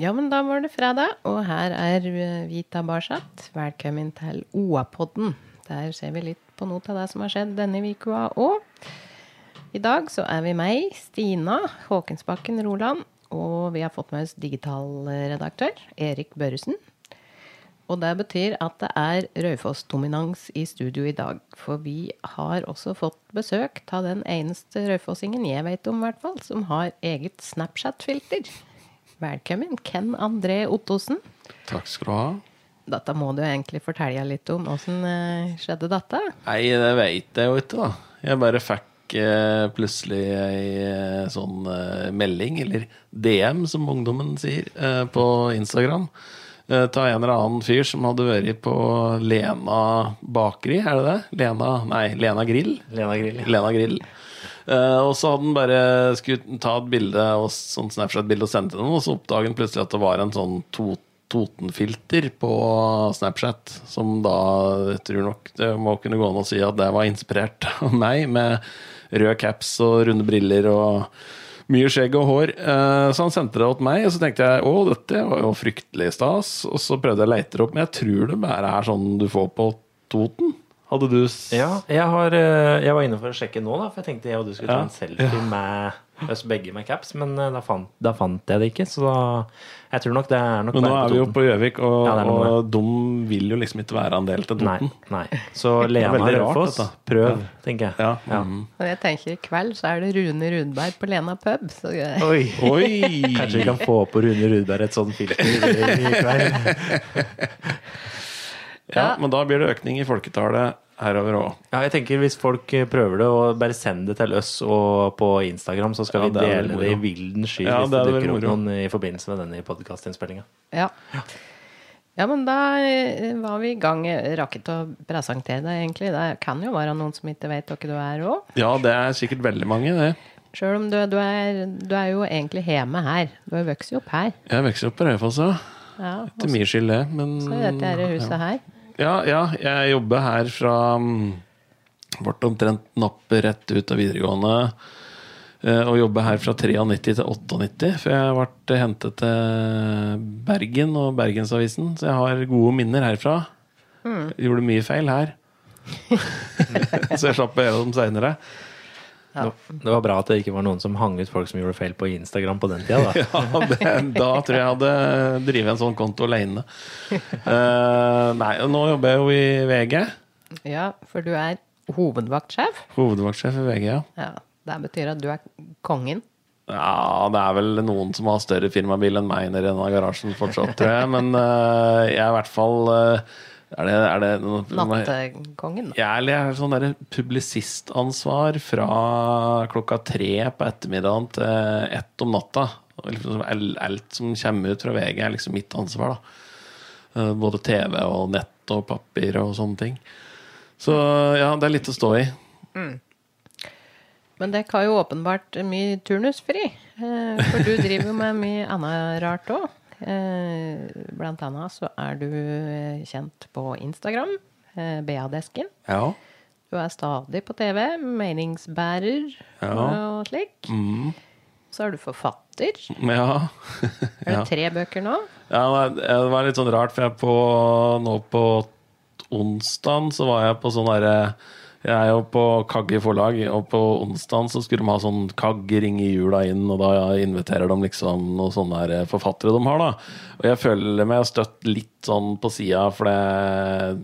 Ja, men da var det fredag, og her er eh, Vita Barsat. Velkommen til OA-podden. Der ser vi litt på noe av det som har skjedd denne uka òg. I dag så er vi meg, Stina Håkensbakken Roland, og vi har fått med oss digitalredaktør Erik Børresen. Og det betyr at det er Raufoss-dominans i studio i dag. For vi har også fått besøk av den eneste raufossingen jeg vet om, hvert fall, som har eget Snapchat-filter. Velkommen, Ken André Ottosen. Takk skal du ha. Dette må du egentlig fortelle litt om. Åssen eh, skjedde dette? Nei, det veit jeg jo ikke, da. Jeg bare fikk eh, plutselig ei eh, sånn eh, melding, eller DM, som ungdommen sier, eh, på Instagram. Eh, Ta en eller annen fyr som hadde vært på Lena bakeri, er det det? Lena, nei, Lena Grill. Lena Grill. Lena Grill. Eh, og så hadde han bare skulle ta et bilde og sånn Snapchat-bilde og sende til noen, og så oppdaget han plutselig at det var en sånn tot Toten-filter på Snapchat, som da jeg tror nok det må kunne gå an å si at det var inspirert av meg, med røde caps og runde briller og mye skjegg og hår. Eh, Så han sendte det til meg, og så tenkte jeg å, dette var jo fryktelig stas. Og så prøvde jeg å leite det opp, men jeg tror det bare er sånn du får på Toten. Hadde du s- Ja, jeg, har, eh, jeg var inne for å sjekke nå, da, for jeg tenkte jeg og du skulle ta Ja. en selfie med oss begge med caps, men eh, da fant, da fant jeg det ikke. Så da Jeg tror nok det er nok Men nå er vi jo på Gjøvik, og, Ja, og dum vil jo liksom ikke være en del til Nei, Toten. nei. Så Lena Raufoss, prøv, tenker jeg. Ja. Ja. mhm. Og jeg tenker i kveld så er det Rune Rudberg på Lena pub. Så Oi. Oi! Kanskje vi kan få på Rune Rudberg et sånt filter i kveld. Ja, men da blir det økning i folketallet herover òg. Ja, jeg tenker Hvis folk eh, prøver det, og bare send det til oss og på Instagram, så skal Ja, vi dele det, det i vilden sky Ja, hvis det det er dukker opp noen i forbindelse med denne podkastinnspillinga. Ja. ja, men da eh, var vi i gang. Rakket å presentere deg, egentlig. Det kan jo være noen som ikke vet hvem du er òg. Ja, det er sikkert veldig mange, det. Sjøl om du, du, er, du er jo egentlig hjemme her. Du har vokst opp her. Jeg vokste opp på Raufoss, ja. Ja, Ikke min skyld, det. Men så er dette her huset her. Ja, ja, jeg jobber her fra mm, Ble omtrent nappet rett ut av videregående. eh, Og jobber her fra 93 til 98, for jeg ble hentet til Bergen og Bergensavisen. Så jeg har gode minner herfra. Gjorde mye feil her. så jeg slapp å gjøre dem seinere. Det var bra at det ikke var noen som hang ut folk som gjorde feil på Instagram på den tida. Da. Ja, det, da tror jeg jeg hadde drevet en sånn konto alene. Uh, nei, nå jobber jeg jo i VG. Ja, for du er hovedvaktsjef. Hovedvaktsjef i VG, ja. Ja, Det betyr at du er kongen. Ja, det er vel noen som har større firmabil enn meg nede i denne garasjen fortsatt, tror jeg. Men uh, jeg er i hvert fall eh, Er det, er det noe- Nattekongen. Jeg er, jeg er sånn der publisistansvar fra klokka tre på ettermiddagen til ett om natta. Liksom, alt- som kommer ut fra VG, er liksom mitt ansvar. da Eh, Både TV og nett og papir og sånne ting. Så ja, det er litt å stå i. Men dere har jo åpenbart mye turnusfri. eh, For du driver jo med mye annet rart òg. Blant annet så er du eh, kjent på Instagram, eh, BA-desken. Ja. Du er stadig på TV, meningsbærer Ja. og slik. Mm. Så er du forfatter. ja. Er det tre bøker nå? Ja, det det var litt sånn rart, for jeg på, nå på onsdag så var jeg på sånn derre Jeg er jo på Kagge forlag, og på onsdagen så skulle de ha sånn Kagge ringer jula inn, og da inviterer de liksom noen sånne der forfattere de har, da. Og jeg føler meg støtt litt sånn på sida, for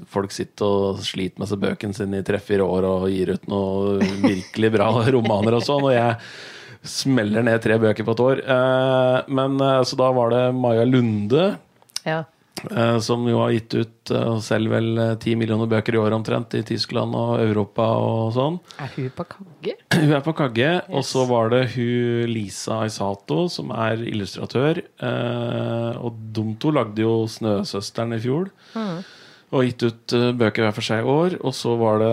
folk sitter og sliter med seg bøkene sine i tre-fire år og gir ut noen virkelig bra romaner og sånn, og jeg smeller ned tre bøker på et år. Eh, men eh, Så da var det Maja Lunde Ja. Eh, som jo har gitt ut selv og selger vel eh, ti millioner bøker i året omtrent i Tyskland og Europa og sånn. Er hun på kagge? Hun er på Kagge. Og så var det hun Lisa Aisato, som er illustratør. Eh, og de to lagde jo 'Snøsøsteren' i fjor. Og gitt ut eh, bøker hver for seg i år. Og så var det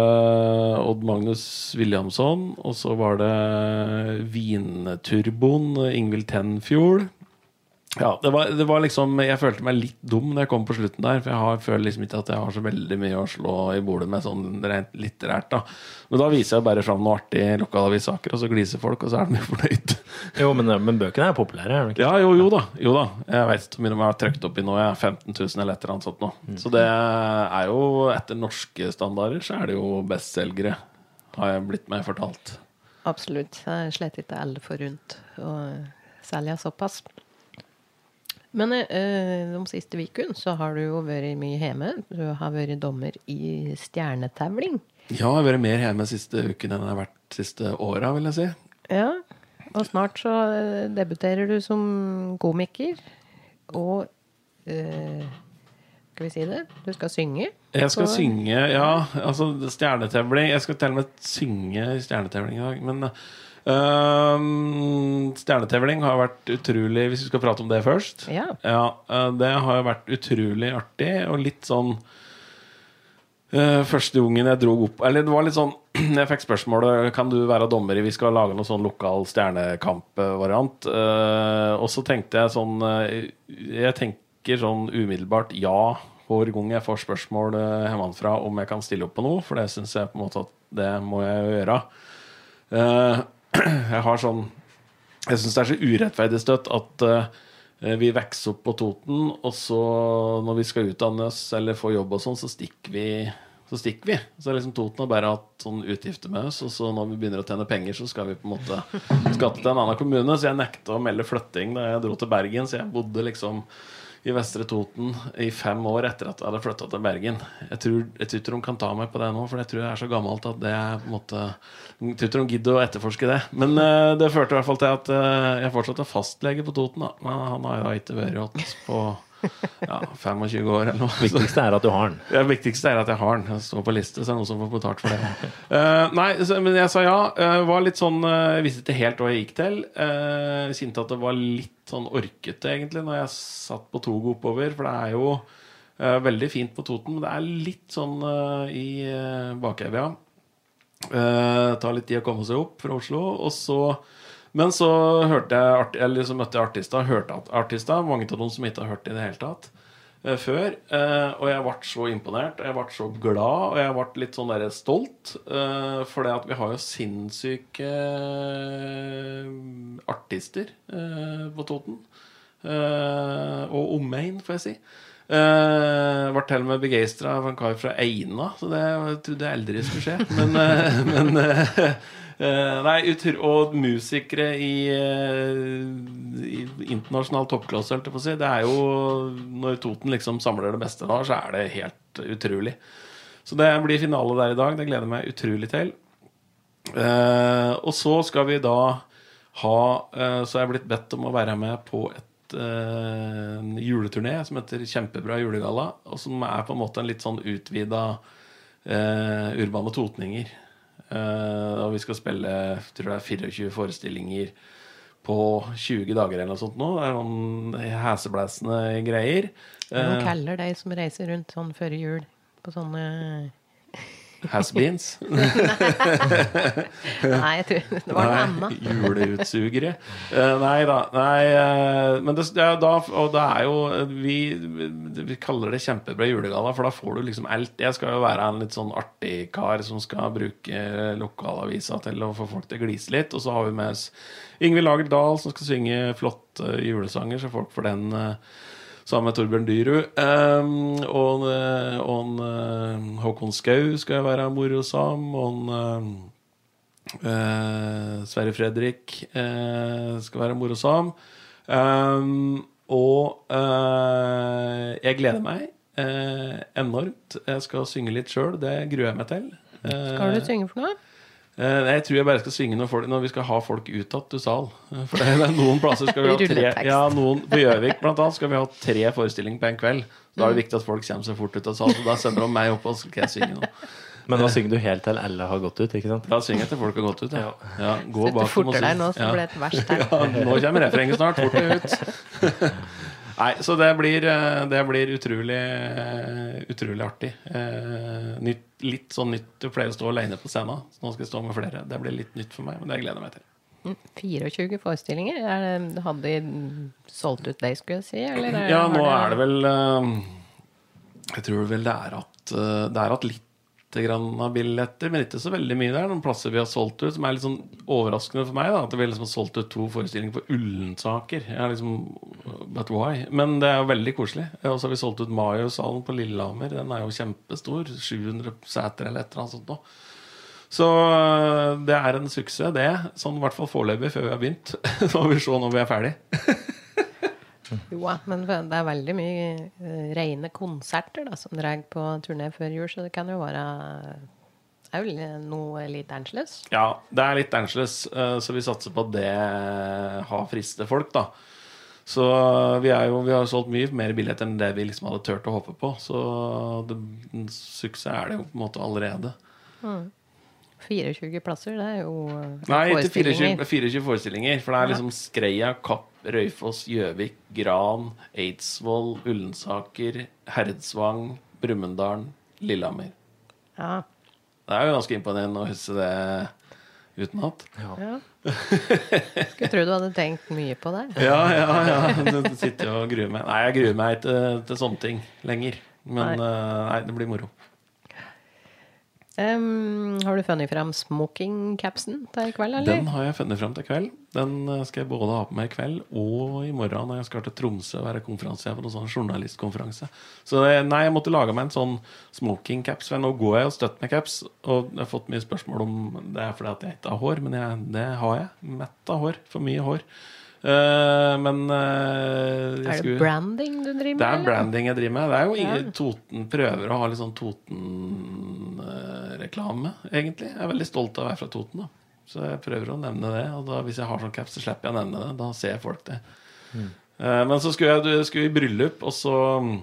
Odd Magnus Williamson. Og så var det Vinturboen, Ingvild Tenfjord. Ja, det var, det var liksom Jeg følte meg litt dum når jeg kom på slutten der. For jeg har, føler liksom ikke at jeg har så veldig mye å slå i bordet med sånn rent litterært. da Men da viser jeg bare fram noe artig lokalavissaker, og så gliser folk, og så er de jo fornøyd. Jo, men, men bøkene er populære, er? Ja, jo, jo da. Jo da. Jeg vet ikke hvor mye de har trykt opp i nå. Jeg er 15 000 eller et eller annet sånt nå. Så det er jo etter norske standarder så er det jo bestselgere, har jeg blitt meg fortalt. Absolutt. Det er slett ikke alle forunt å selge såpass. Men eh, de siste ukene så har du jo vært mye hjemme. Du har vært dommer i stjernetevling. Ja, jeg har vært mer hjemme siste uken enn jeg har vært siste åra, vil jeg si. Ja. Og snart så eh, debuterer du som komiker. Og eh, Skal vi si det? Du skal synge. Jeg skal på- synge, ja. Altså stjernetevling. Jeg skal til og med synge i stjernetevling i dag. Men øhm, stjernetevling har vært utrolig Hvis vi skal prate om det først. Ja. ja det har vært utrolig artig og litt sånn øh, Første gangen jeg dro opp Eller det var litt sånn Jeg fikk spørsmålet Kan du være dommer i Vi skal lage noen sånn lokal stjernekamp-variant. Øh, og så tenkte jeg sånn Jeg tenker sånn umiddelbart ja hver gang jeg får spørsmål hjemmefra om jeg kan stille opp på noe, for det syns jeg på en måte at det må jeg jo gjøre. Jeg har sånn Jeg syns det er så urettferdig støtt at eh, vi vokser opp på Toten, og så når vi skal utdanne oss eller få jobb og sånn, så stikker vi. Så stikker vi. Så liksom Toten har bare hatt sånn utgifter med oss, og så når vi begynner å tjene penger, så skal vi på en måte skatte til en annen kommune. Så jeg nekta å melde flytting da jeg dro til Bergen, så jeg bodde liksom i Vestre Toten i fem år etter at jeg hadde flytta til Bergen. Jeg tror, jeg tror de kan ta meg på det nå, for jeg tror jeg er så gammelt at det er på en måte Jeg tror ikke de gidder å etterforske det. Men uh, det førte i hvert fall til at uh, jeg fortsatt er fastlege på Toten. da Men han har jo ikke vært hos på ja, 25 år eller noe. Det Viktigste er at du har den. det viktigste er at jeg har den. Jeg står på liste, så er det noen som får betalt for det. Uh, nei, så, men jeg sa ja. Uh, var litt sånn, uh, visste ikke helt hva jeg gikk til. Uh, Kjente at det var litt sånn orkete, egentlig, når jeg satt på toget oppover. For det er jo uh, veldig fint på Toten, men det er litt sånn i uh, bakevja. Tar litt tid å komme seg opp fra Oslo. Og så, men så hørte jeg eller så møtte jeg artister, hørte at artister, mange av dem som ikke har hørt det i det hele tatt eh, før. Eh, og jeg ble så imponert, og jeg ble så glad, og jeg ble litt sånn der stolt. Eh, for det at vi har jo sinnssyke eh, artister på Toten. Og omegn, får jeg si. Uh, ble til og med begeistra av en kar fra Eina, så det jeg trodde jeg aldri skulle skje. Men, uh, men eh, Nei, utr og musikere i, eh, i internasjonal toppklasse, holdt jeg på å si. Det er jo Når Toten liksom samler det beste der, så er det helt utrolig. Så det blir finale der i dag. Det gleder jeg meg utrolig til. Eh, og så skal vi da ha eh, Så er jeg blitt bedt om å være med på et eh, juleturné som heter Kjempebra julegalla, og som er på en måte en litt sånn utvida eh, Urbane Totninger. Eh, og vi skal spille tror det er 24 forestillinger på 20 dager eller noe sånt nå. Det er noen heseblæsende greier. Hva Eh, kaller de som reiser rundt sånn før jul på sånne Has-beens. Nei, jeg tror det var noe annet. Juleutsugere. Uh, nei da. Nei, uh, men det, ja, da, og det er jo vi, vi kaller det kjempebra julegalla, for da får du liksom alt. Jeg skal jo være en litt sånn artig kar som skal bruke lokalavisa til å få folk til å glise litt. Og så har vi med oss Ingvild Lager Dahl, som skal synge flotte julesanger, så folk får den eh, sammen med Torbjørn Dyrud. Um, og eh, og eh, Håkon Skau skal jeg være morosam. Og en, eh, Sverre Fredrik uh, skal være morosam. Um, og uh, jeg gleder meg enormt. Jeg skal synge litt sjøl. Det gruer jeg meg til. Skal du synge for noe? Eh, Jeg tror jeg bare skal svinge når, folk, når vi skal ha folk utad til sal. Eh, For det er noen plasser skal vi ha tre ja, noen, På Gjøvik blant annet skal vi ha tre forestillinger på en kveld. Da er det viktig at folk kommer seg fort ut av sal. Så da sender de meg opp, og så skal jeg synge nå. Men da synger du helt til alle har gått ut, ikke sant? Da synger jeg til folk har gått ut. Ja. Ja, gå bak dem og deg syng. nå, så blir det et vers her. Ja, nå kommer refrenget snart. Fort deg ut. Nei, så det blir, eh, det blir utrolig, eh, utrolig artig. Eh, Nytt, litt sånn nytt. Jeg flere å stå alene på scenen. Så nå skal jeg stå med flere. Det blir litt nytt for meg, men det gleder jeg meg til. 24 forestillinger? Er det, hadde de solgt ut deg, skulle jeg si? Eller er, Ja, nå er det vel Jeg tror vel det er at Det er at litt grann av billetter, men ikke så veldig mye. Det er noen plasser vi har solgt ut som er litt sånn overraskende for meg. da At vi liksom har solgt ut to forestillinger på Ullensaker. Jeg er liksom, But why? Men det er jo veldig koselig. Og så har vi solgt ut Mayo-salen på Lillehammer. Den er jo kjempestor. 700 seter eller et eller annet sånt noe. Så øh, det er en suksess, det. Sånn i hvert fall foreløpig, før vi har begynt. Så får vi se når vi er ferdig. Jo, ja, men det er veldig mye uh, rene konserter da, som drar på turné før jul, så det kan jo være Det er jo noe litt annerledes. Ja, det er litt annerledes, eh, så vi satser på at det har frister folk, da. Så vi, er jo, vi har solgt mye mer billetter enn det vi liksom hadde turt å håpe på. Så det, suksess er det jo på en måte allerede. 24 plasser, det er jo eh, Nei, ikke 24, 24 forestillinger. For det er liksom Skreia, Kapp, Røyfoss, Gjøvik, Gran, Eidsvoll, Ullensaker, Herdsvang, Brumunddal, Lillehammer. Ja. Det er jo ganske imponerende å huske det utenat. ja. Skulle tro du hadde tenkt mye på det. Ja, ja, ja. Du sitter og gruer meg. Nei, jeg gruer meg ikke til sånne ting lenger. Men Nei. eh, nei, det blir moro. Em, har du funnet fram smokingcapsen til i kveld, eller? Den har jeg funnet fram til kveld. Den eh, skal jeg både ha på meg i kveld og i morgen når jeg skal til Tromsø og være konferansier på en sånn journalistkonferanse. Så nei, jeg måtte lage meg en sånn smokingcaps. For nå går jeg og støtter med caps, og jeg har fått mye spørsmål om det er fordi at jeg ikke har hår, men jeg, det har jeg. Mett av hår. For mye hår. Uh, men uh, er det skulle- branding du driver med? Det er branding jeg driver med. Det er jo ingen Ja. Toten prøver å ha litt sånn Toten-reklame, egentlig. Jeg er veldig stolt av å være fra Toten, da. Så jeg prøver å nevne det. Og da, hvis jeg har sånn caps, så slipper jeg å nevne det. Da ser folk det. Mm. men så skulle jeg skulle i bryllup, og så mm,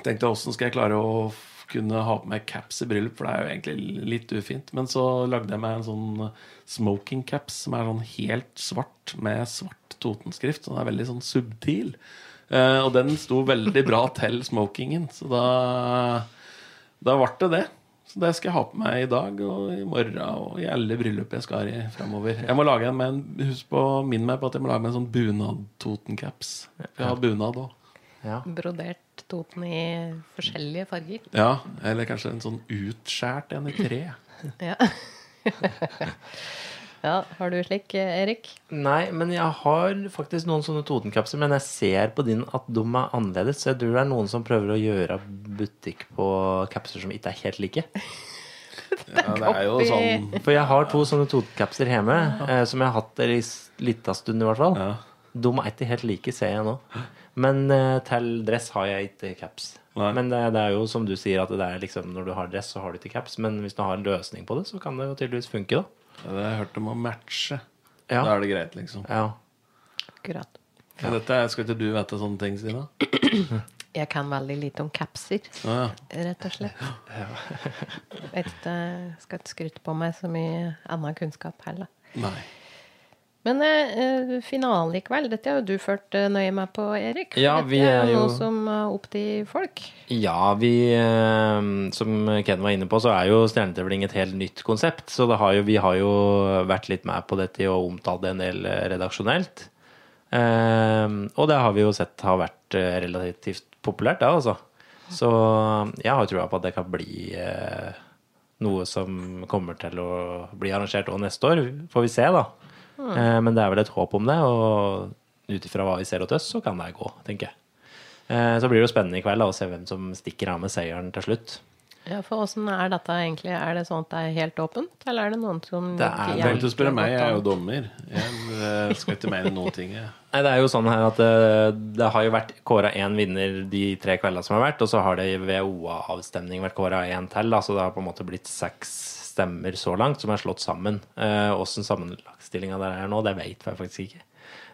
tenkte jeg åssen skal jeg klare å kunne ha på meg caps i bryllup, for det er jo egentlig litt ufint. Men så lagde jeg meg en sånn smoking caps som er sånn helt svart med svart Toten-skrift. Så den er veldig sånn subtil. Eh, og den sto veldig bra til smokingen, så da Da ble det det. Så det skal jeg ha på meg i dag og i morgen og i alle bryllup jeg skal i framover. Jeg må lage en med en, husk på, Minn meg på at jeg må lage meg en sånn bunad-Toten-caps. Jeg har bunad òg. Ja. Brodert Toten i forskjellige farger. Ja, eller kanskje en sånn utskjært en i tre. Ja. ja, har du slik, eh, Erik? Nei, men jeg har faktisk noen sånne Totenkapser, men jeg ser på din at de er annerledes. Så jeg tror det er noen som prøver å gjøre butikk på kapser som ikke er helt like. Ja, det er jo sånn For jeg har to sånne Totenkapser hjemme, eh, som jeg har hatt en lita stund i hvert fall. ja. De er ikke helt like, ser jeg nå. Men eh, til dress har jeg ikke caps. Nei. Men det, det er jo som du sier, at det er liksom når du har dress, så har du ikke caps. Men hvis du har en løsning på det, så kan det jo tydeligvis funke, da. Ja, det har jeg hørt om å matche. Ja. Da er det greit, liksom. Ja. Akkurat. Men dette er- skal ikke du vite sånne ting, Stina? Jeg kan veldig lite om capser, ja. rett og slett. Vet ikke, skal ikke skryte på meg så mye annen kunnskap heller. Nei. Men eh, finalen i kveld, dette har jo du ført eh, nøye med på, Erik. Ja, dette vi er er jo jo- noe som er opp til folk. Ja, vi eh, Som Ken var inne på, så er jo Stjernetevling et helt nytt konsept. Så det har jo, vi har jo vært litt med på dette og omtalt det en del eh, redaksjonelt. Eh, og det har vi jo sett har vært eh, relativt populært, det, altså. Så jeg har trua på at det kan bli eh, noe som kommer til å bli arrangert òg neste år. Får vi se, da. Eh, men det er vel et håp om det, og ut ifra hva vi ser hos oss, så kan det gå, tenker jeg. Eh, Så blir det jo spennende i kveld da, å se hvem som stikker av med seieren til slutt. Ja, for åssen er dette egentlig? Er det sånn at det er helt åpent, eller er det noen som Det er vel til å spørre meg, jeg er jo dommer. Jeg eh, skal ikke mene noen ting. Jeg. Nei, Det er jo sånn her at det, det har jo vært kåra én vinner de tre kveldene som har vært, og så har det ved VOA-avstemning vært kåra én til, så det har på en måte blitt seks stemmer så langt som er slått sammen. Åssen sammenlagtstillinga der er nå, det vet jeg faktisk ikke.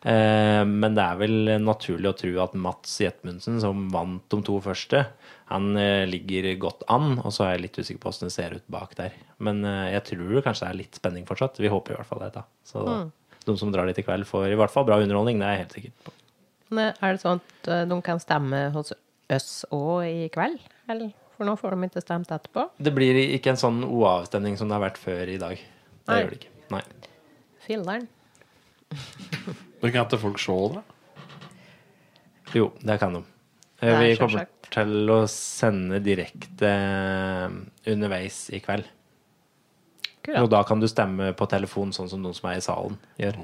Eh, men det er vel naturlig å tro at Mats Jetmundsen, som vant de to første, han eh, ligger godt an. Og så er jeg litt usikker på hvordan det ser ut bak der. Men eh, jeg tror det kanskje er litt spenning fortsatt. Vi håper i hvert fall det. da. Så Mm. de som drar dit i kveld, får i hvert fall bra underholdning. Det er jeg helt sikker på. Men er det sånn at eh, de kan stemme hos oss òg i kveld? Eller? For nå får de ikke stemt etterpå. Det blir ikke en sånn O-avstemning som det har vært før i dag. Det Nei. gjør det ikke. Nei. Filler'n. Men kan ikke folk se det? Jo, det kan de. Eh, Vi kommer selvsagt. til å sende direkte eh, underveis i kveld. Og da kan du stemme på telefon, sånn som noen som er i salen, gjør.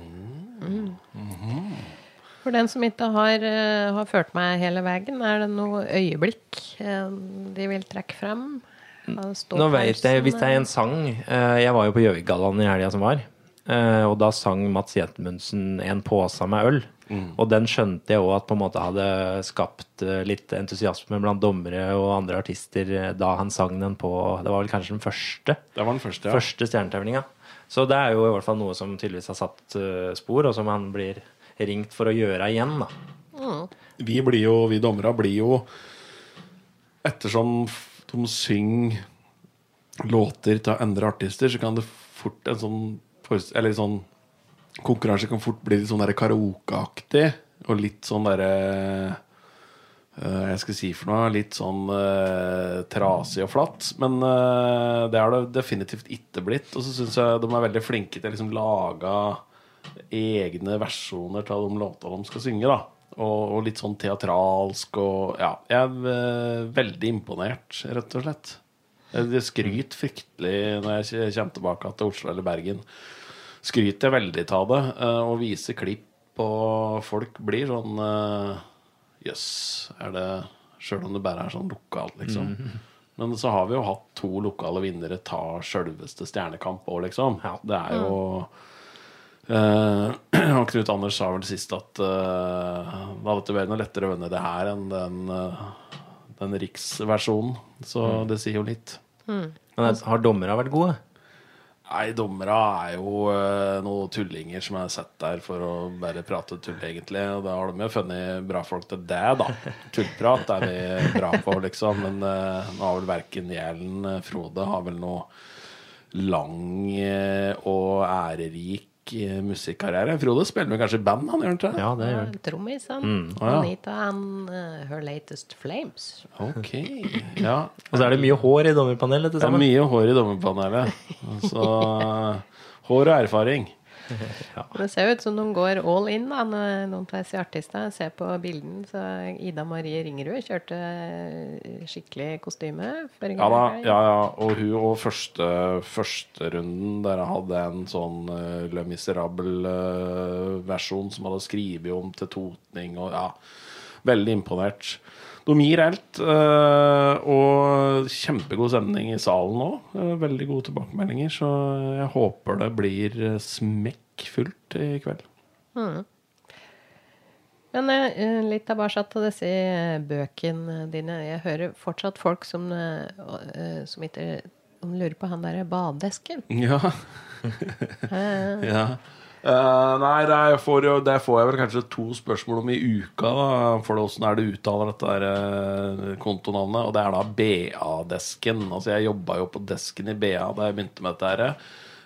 For den som ikke har, eh, har ført meg hele veien, er det noe øyeblikk eh, de vil trekke frem? Nå vet jeg, Hvis det er en sang eh, Jeg var jo på Gjøvikgallaen i helga som var. eh, Og da sang Mats Jetmundsen 'En påse med øl'. Og den skjønte jeg òg at på en måte hadde skapt litt entusiasme blant dommere og andre artister da han sang den på Det var vel kanskje den første? Det var den første, ja. Første stjernetevlinga. Så det er jo i hvert fall noe som tydeligvis har satt spor, og som han blir ringt for å gjøre igjen. da Vi blir jo, vi dommere blir jo Ettersom de synger låter til andre artister, så kan det fort en sånn Eller sånn Konkurranse kan fort bli litt sånn karaokeaktig. Og litt sånn derre Uh, Jeg skal si for noe litt sånn uh, trasig og flatt. Men uh, det har det definitivt ikke blitt. Og så syns jeg de er veldig flinke til å liksom lage egne versjoner av de låtene de skal synge. da og, og litt sånn teatralsk og Ja, jeg er eh, veldig imponert, rett og slett. Jeg skryter fryktelig når jeg kommer tilbake til Oslo eller Bergen. Skryter jeg veldig av det. eh, Og viser klipp og folk blir sånn Jøss, yes, er det Sjøl om det bare er sånn lokalt, liksom. Men så har vi jo hatt to lokale vinnere ta sjølveste Stjernekamp òg, liksom. Ja. Det er jo Eh, og Knut Anders sa vel sist at uh, det hadde det vært noe lettere å vinne det her enn den, eh, den riksversjonen. Så det sier jo litt. Men har dommerne vært gode? Nei, dommere er jo uh, noen tullinger som er sett der for å bare prate tull, egentlig. Og da har de jo funnet bra folk til det, da. Tullprat er vi bra på, liksom. Men uh, nå har vel verken Gjælen eh, Frode har vel noe lang uh, og ærerik eh, musikkarriere. Frode spiller med kanskje band, han gjør han det? Ja, det gjør han. Trommis, han. Å, ja. Anita and uh, Her Latest Flames. Ok, ja. Og så er det mye hår i dommerpanelet til Det er mye hår i dommerpanelet. Så hår og erfaring. Det ser jo ut som de går all in, da, når noen av disse artistene. Jeg ser på bilden, så Ida Marie Ringerud kjørte eh, skikkelig kostyme. Ja da, ja, ja. Og hun og første, førsterunden der jeg hadde en sånn uh, Le Miserable-versjon som hadde skrevet om til totning og ja. Veldig imponert. De gir eh, og kjempegod stemning i salen nå. Eh, veldig gode tilbakemeldinger, så jeg håper det blir eh, smekkfullt i kveld. Men eh, litt tilbake til disse bøkene dine. Jeg hører fortsatt folk som, som ikke lurer på han derre badedesken. Ja. ja. Eh, nei, det, får, jo- det får jeg vel kanskje to spørsmål om i uka. da For Åssen er det uttaler dette der, eh, kontonavnet? Og det er da BA-desken. Altså Jeg jobba jo på desken i BA da jeg begynte med dette. her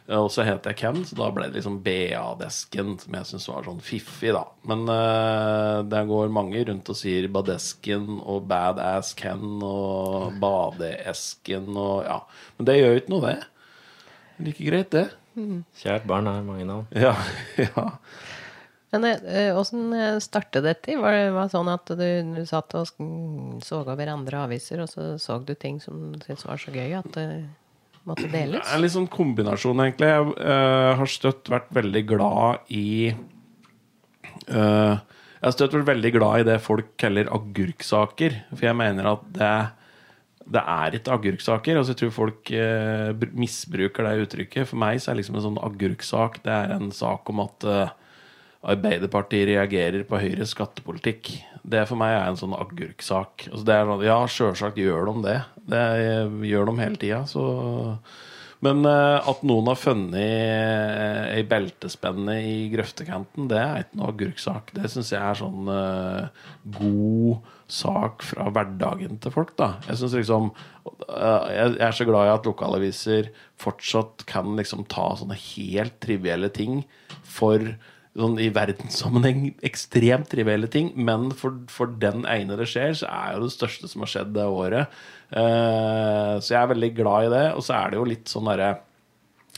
Eh, Og så het jeg Ken, så da ble det liksom BA-desken, som jeg syns var sånn fiffig, da. Men uh, det går mange rundt og sier Badesken og Badass Ken og Badeesken og ja. Men det gjør jo ikke noe, det. Like greit, det. Kjært barn har mange navn. Ja, ja. Men eh, åssen startet dette? Var det var sånn at du, du satt og så over andre aviser, og så så du ting som du syntes var så gøy at det måtte deles? Det er litt sånn kombinasjon, egentlig. Jeg uh, har støtt vært veldig glad i uh, Jeg har støtt vært veldig glad i det folk kaller agurksaker. For jeg mener at det, det er ikke agurksaker. Altså, jeg tror folk eh, misbruker det uttrykket. For meg så er liksom en sånn agurksak Det er en sak om at eh, Arbeiderpartiet reagerer på Høyres skattepolitikk. Det for meg er en sånn agurksak. Altså det er sånn, ja, sjølsagt gjør de det. Det gjør de hele tida. Så Men eh, at noen har funnet eh, ei beltespenne i grøftekanten, det er ikke noe agurksak. Det syns jeg er sånn eh, god sak fra hverdagen til folk, da. Jeg synes liksom eh, Jeg er så glad i at lokalaviser fortsatt kan liksom ta sånne helt trivielle ting for sånn i verdenssammenheng ekstremt trivielle ting, men for, for den ene det skjer, så er jo det største som har skjedd det året. Eh, så jeg er veldig glad i det. Og så er det jo litt sånn derre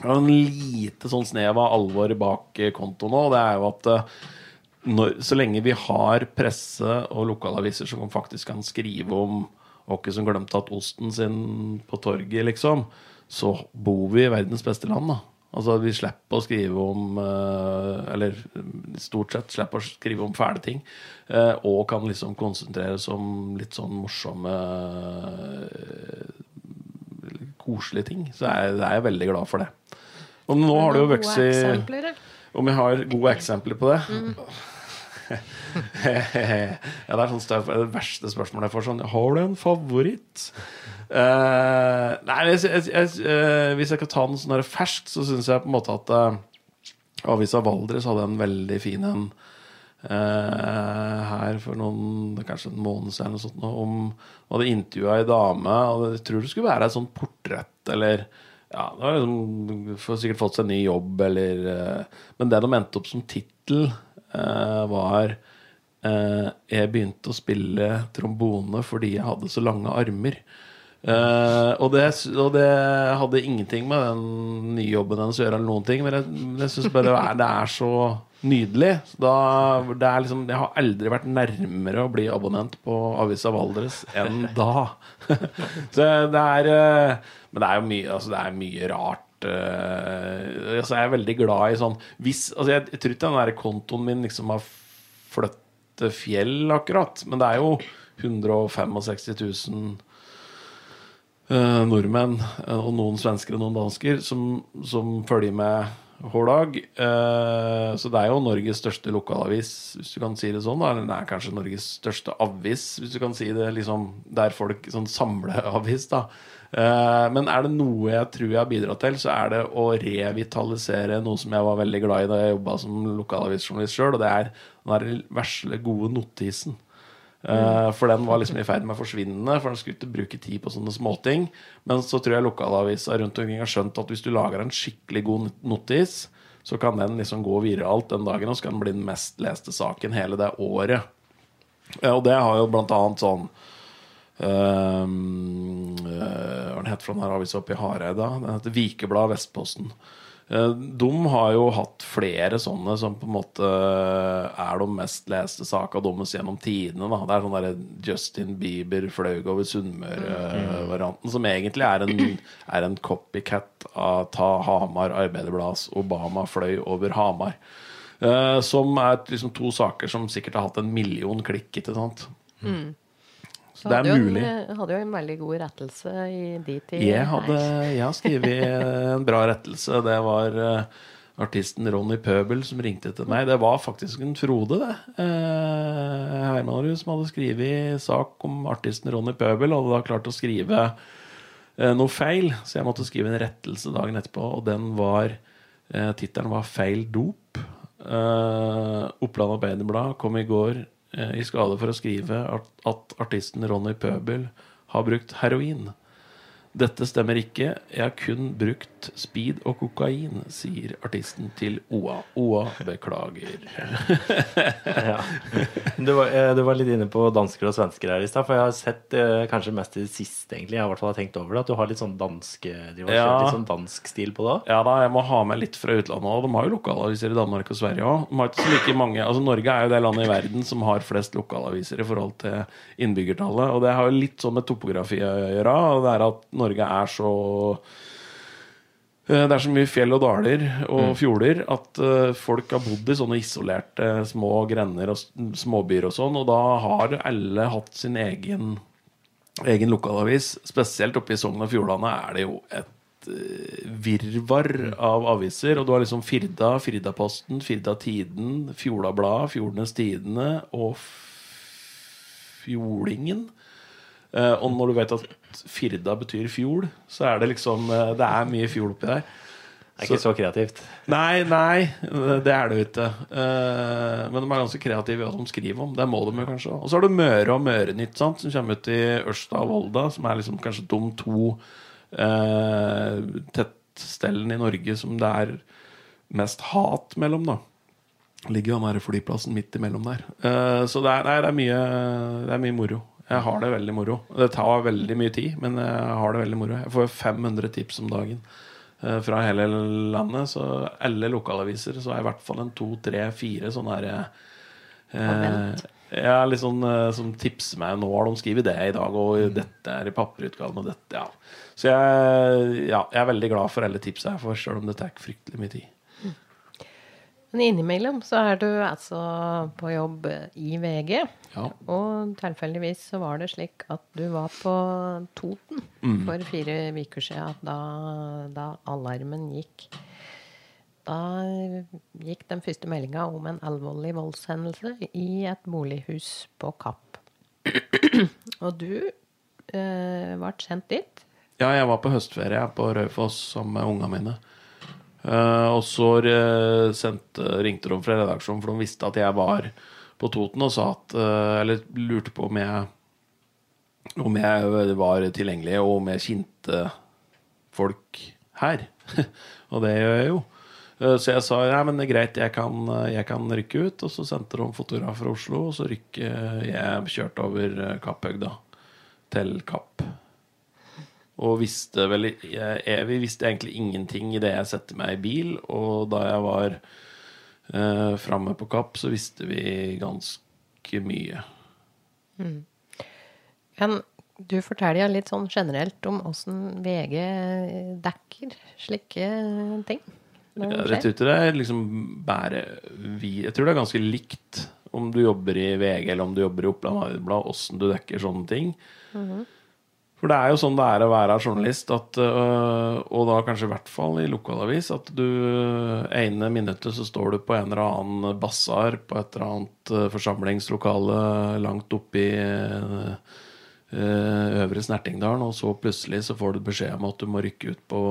er en lite sånn snev av alvor bak kontoen nå. Det er jo at eh, når, så lenge vi har presse og lokalaviser som faktisk kan skrive om åkke som glemte at osten sin på torget, liksom, så bor vi i verdens beste land, da. Altså Vi slipper å skrive om eh, Eller stort sett slipper å skrive om fæle ting. eh, Og kan liksom konsentrere oss om litt sånn morsomme eh, Koselige ting. Så er, er jeg veldig glad for det. Og nå har det jo vokst i. Om jeg har gode eksempler på det? ja, det er sånn støv, det verste spørsmålet jeg får sånn Har du en favoritt? Uh, nei, jeg, jeg, uh, hvis jeg kan ta den sånn her ferskt, så syns jeg på en måte at uh, Avisa Valdres hadde en veldig fin en her for noen kanskje en måned siden eller sånt, om hadde intervjua ei dame, og jeg tror det skulle være et sånt portrett eller ja, det var liksom, får sikkert fått seg en ny jobb, eller Men det de endte opp som tittel, var eh, Jeg begynte å spille trombone fordi jeg hadde så lange armer. Uh, og, det, og det hadde ingenting med den nye jobben hennes å gjøre, eller noen ting, men jeg, jeg syns bare det er, det er så nydelig. Så da, det er liksom, jeg har aldri vært nærmere å bli abonnent på Avisa Valdres enn da. så det er eh, Men det er jo mye, altså, det er mye rart. Eh, altså, jeg er veldig glad i sånn hvis, altså, jeg, tror ikke den der kontoen min liksom har flyttet fjell, akkurat. Men det er jo 165 000 uh, nordmenn eh, og noen svensker og noen dansker som, som følger med hver dag. Uh, så det er jo Norges største lokalavis, hvis du kan si det sånn. Eller det er kanskje Norges største avis, hvis du kan si det liksom der folk sånn samleavis, da. Eh, men er det noe jeg tror jeg har bidratt til, så er det å revitalisere noe som jeg var veldig glad i da jeg jobba som lokalavisjournalist sjøl, og det er den vesle, gode notisen. Eh, for den var liksom i ferd med å forsvinne, for den skulle ikke bruke tid på sånne småting. Men så tror jeg lokalavisa rundt omkring har skjønt at hvis du lager en skikkelig god notis, så kan den liksom gå viralt den dagen, og så kan den bli den mest leste saken hele det året. Og det har jo blant annet sånn Um, den for den avisa oppe i Hareida? Den heter Vikeblad Vestposten. Uh, de har jo hatt flere sånne som på en måte er de mest leste saka deres gjennom tidene. Da. Det er sånn derre Justin Bieber fløy over Sunnmøre-varianten, som egentlig er en, er en copycat av Ta Hamar Arbeiderblads Obama fløy over Hamar. Uh, som er liksom to saker som sikkert har hatt en million klikk, ikke sant? Så det er mulig. En, eh, hadde jo en veldig god rettelse i de tider. Jeg, hadde, jeg har skrevet en bra rettelse. Det var uh, artisten Ronny Pøbel som ringte til meg. Det var faktisk en Frode, det. Uh, Hermanrud som hadde skrevet sak om artisten Ronny Pøbel. Hadde da klart å skrive uh, noe feil, så jeg måtte skrive en rettelse dagen etterpå. Og den var uh, Tittelen var 'Feil dop'. Uh, Oppland Arbeiderblad kom i går eh, i skade for å skrive at, at artisten Ronny Pøbel har brukt heroin. Dette stemmer ikke. Jeg har kun brukt speed og kokain, sier artisten til OA. OA beklager. Ja. Du, var, eh, du var litt inne på dansker og svensker her i stad. For jeg har sett eh, kanskje mest i det siste, egentlig. Jeg har i hvert fall tenkt over det. At du har litt sånn dansk Ja. litt sånn dansk stil på det òg. Ja da, jeg må ha med litt fra utlandet òg. De har jo lokalaviser i Danmark og Sverige òg. Like mange Altså Norge er jo det landet i verden som har flest lokalaviser i forhold til innbyggertallet. Og det har jo litt sånn med topografi å gjøre. Og det er at Norge er så Det er så mye fjell og daler og fjorder at eh, folk har bodd i sånne isolerte små grender og småbyer og sånn, og da har alle hatt sin egen, egen lokalavis. Spesielt oppe i Sogn og Fjordane er det jo et eh, virvar av aviser. Og du har liksom Firda, Firdaposten, Firda Tiden, Fjordabladet, Fjordenes Tidende og Fjordingen. Eh, og når du vet at Firda betyr fjol, så er det liksom eh, Det er mye fjol oppi der. Det er ikke så kreativt. Nei, nei, det er det jo ikke. Eh, men de er ganske kreative i hva de skriver om. Det må de jo kanskje. Og så har du Møre og Mørenytt, sant, som kommer ut i Ørsta og Volda, som er liksom kanskje de to eh, tettstellene i Norge som det er mest hat mellom, da. Ligger jo den flyplassen midt imellom der. Eh, så det er, nei, det, er mye, det er mye moro. Jeg har det veldig moro. Det tar veldig mye tid, men jeg har det veldig moro. Jeg får 500 tips om dagen eh, fra hele landet. Så alle lokalaviser så er i hvert fall en to, tre, fire sånne her eh, ja, litt sånn eh, som tipser meg Nå har de skrevet det i dag, og dette er i papirutgaven, og dette, ja. Så jeg, ja, jeg er veldig glad for alle tipsa jeg får, sjøl om det tar fryktelig mye tid. Men innimellom så er du altså på jobb i VG. Ja. Og tilfeldigvis så var det slik at du var på Toten Mm. for fire uker siden, da, da alarmen gikk. Da gikk den første meldinga om en alvorlig voldshendelse i et bolighus på Kapp. Og du eh, ble sendt dit. Ja, jeg var på høstferie på Raufoss sammen med ungene mine. Eh, og så eh, sendte, ringte de fra redaksjonen, for de visste at jeg var på Toten, og sa at uh, Eller lurte på om jeg Om jeg var tilgjengelig, og om jeg kjente folk her. og det gjør jeg jo. Så jeg sa ja, men det er greit, jeg kan, jeg kan rykke ut. Og så sendte de fotograf fra Oslo, og så rykker jeg kjørte over Kapphøgda til Kapp. Og visste vel jeg, visste egentlig ingenting idet jeg satte meg i bil. Og da jeg var eh, framme på Kapp, så visste vi ganske mye. Men du forteller litt sånn generelt om åssen VG dekker slike ting? Ja, Jeg skjer? tror det liksom bare vi Jeg tror det er ganske likt om du jobber i VG eller om du jobber i Oppland Arbeiderblad, åssen du dekker sånne ting. For det er jo sånn det er å være journalist, at, øh, og da kanskje i hvert fall i lokalavis, at du ene minuttet så står du på en eller annen basar på et eller annet øh, forsamlingslokale langt oppe i øh, Øvre Snertingdalen, og så plutselig så får du beskjed om at du må rykke ut på,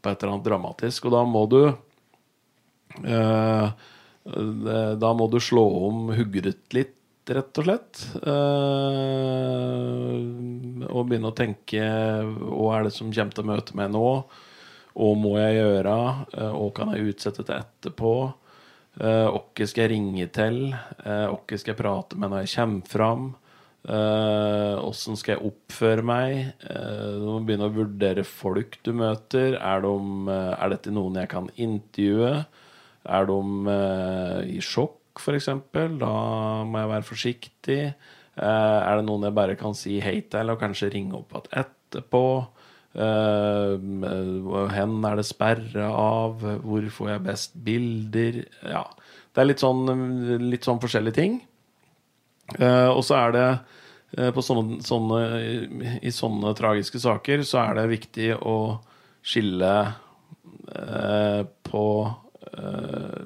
på et eller annet dramatisk, og da må du da må du slå om hugget litt, rett og slett. Uh, og begynne å tenke hva er det som kommer til å møte meg nå? Hva må jeg gjøre? Eh, Hva kan jeg utsette til etterpå? Eh, Hvem skal jeg ringe til? Hvem skal jeg prate med når jeg kommer fram? Åssen skal jeg oppføre meg? Du må begynne å vurdere folk du møter. Er, de, er dette noen jeg kan intervjue? Er de i sjokk, f.eks.? Da må jeg være forsiktig. Eh, er det noen jeg bare kan si hei til, og kanskje ringe opp igjen etterpå? Eh, hen er det sperra av? Hvor får jeg best bilder? Ja. Det er litt sånn, litt sånn forskjellige ting. Eh, og så er det eh, sånne, sånne, I sånne tragiske saker så er det viktig å skille eh, på eh,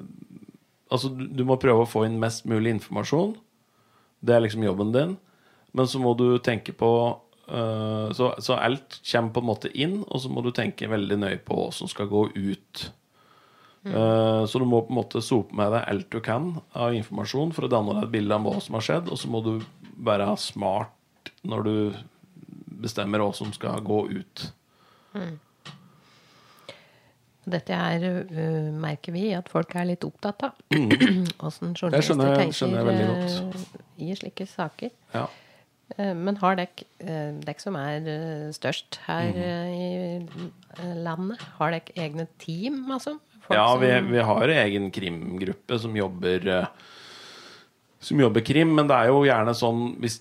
Altså, du, du må prøve å få inn mest mulig informasjon. Det er liksom jobben din. Men så må du tenke på uh, så, så alt kommer på en måte inn, og så må du tenke veldig nøye på hva som skal gå ut. Eh, Så du må på en måte sope med deg alt du kan av informasjon for å danne deg et bilde av hva som har skjedd, og så må du være smart når du bestemmer hva som skal gå ut. Dette er, uh, merker vi at folk er litt opptatt av. Åssen journalister skjønner tenker skjønner veldig øh, i slike saker. Ja. Uh, Men har dekk, uh, dekk som er eh, størst her mm. eh, i eh, landet, har dekk egne team, altså? Folk Ja, vi, vi har egen krimgruppe som jobber eh, Som jobber krim, men det er jo gjerne sånn hvis,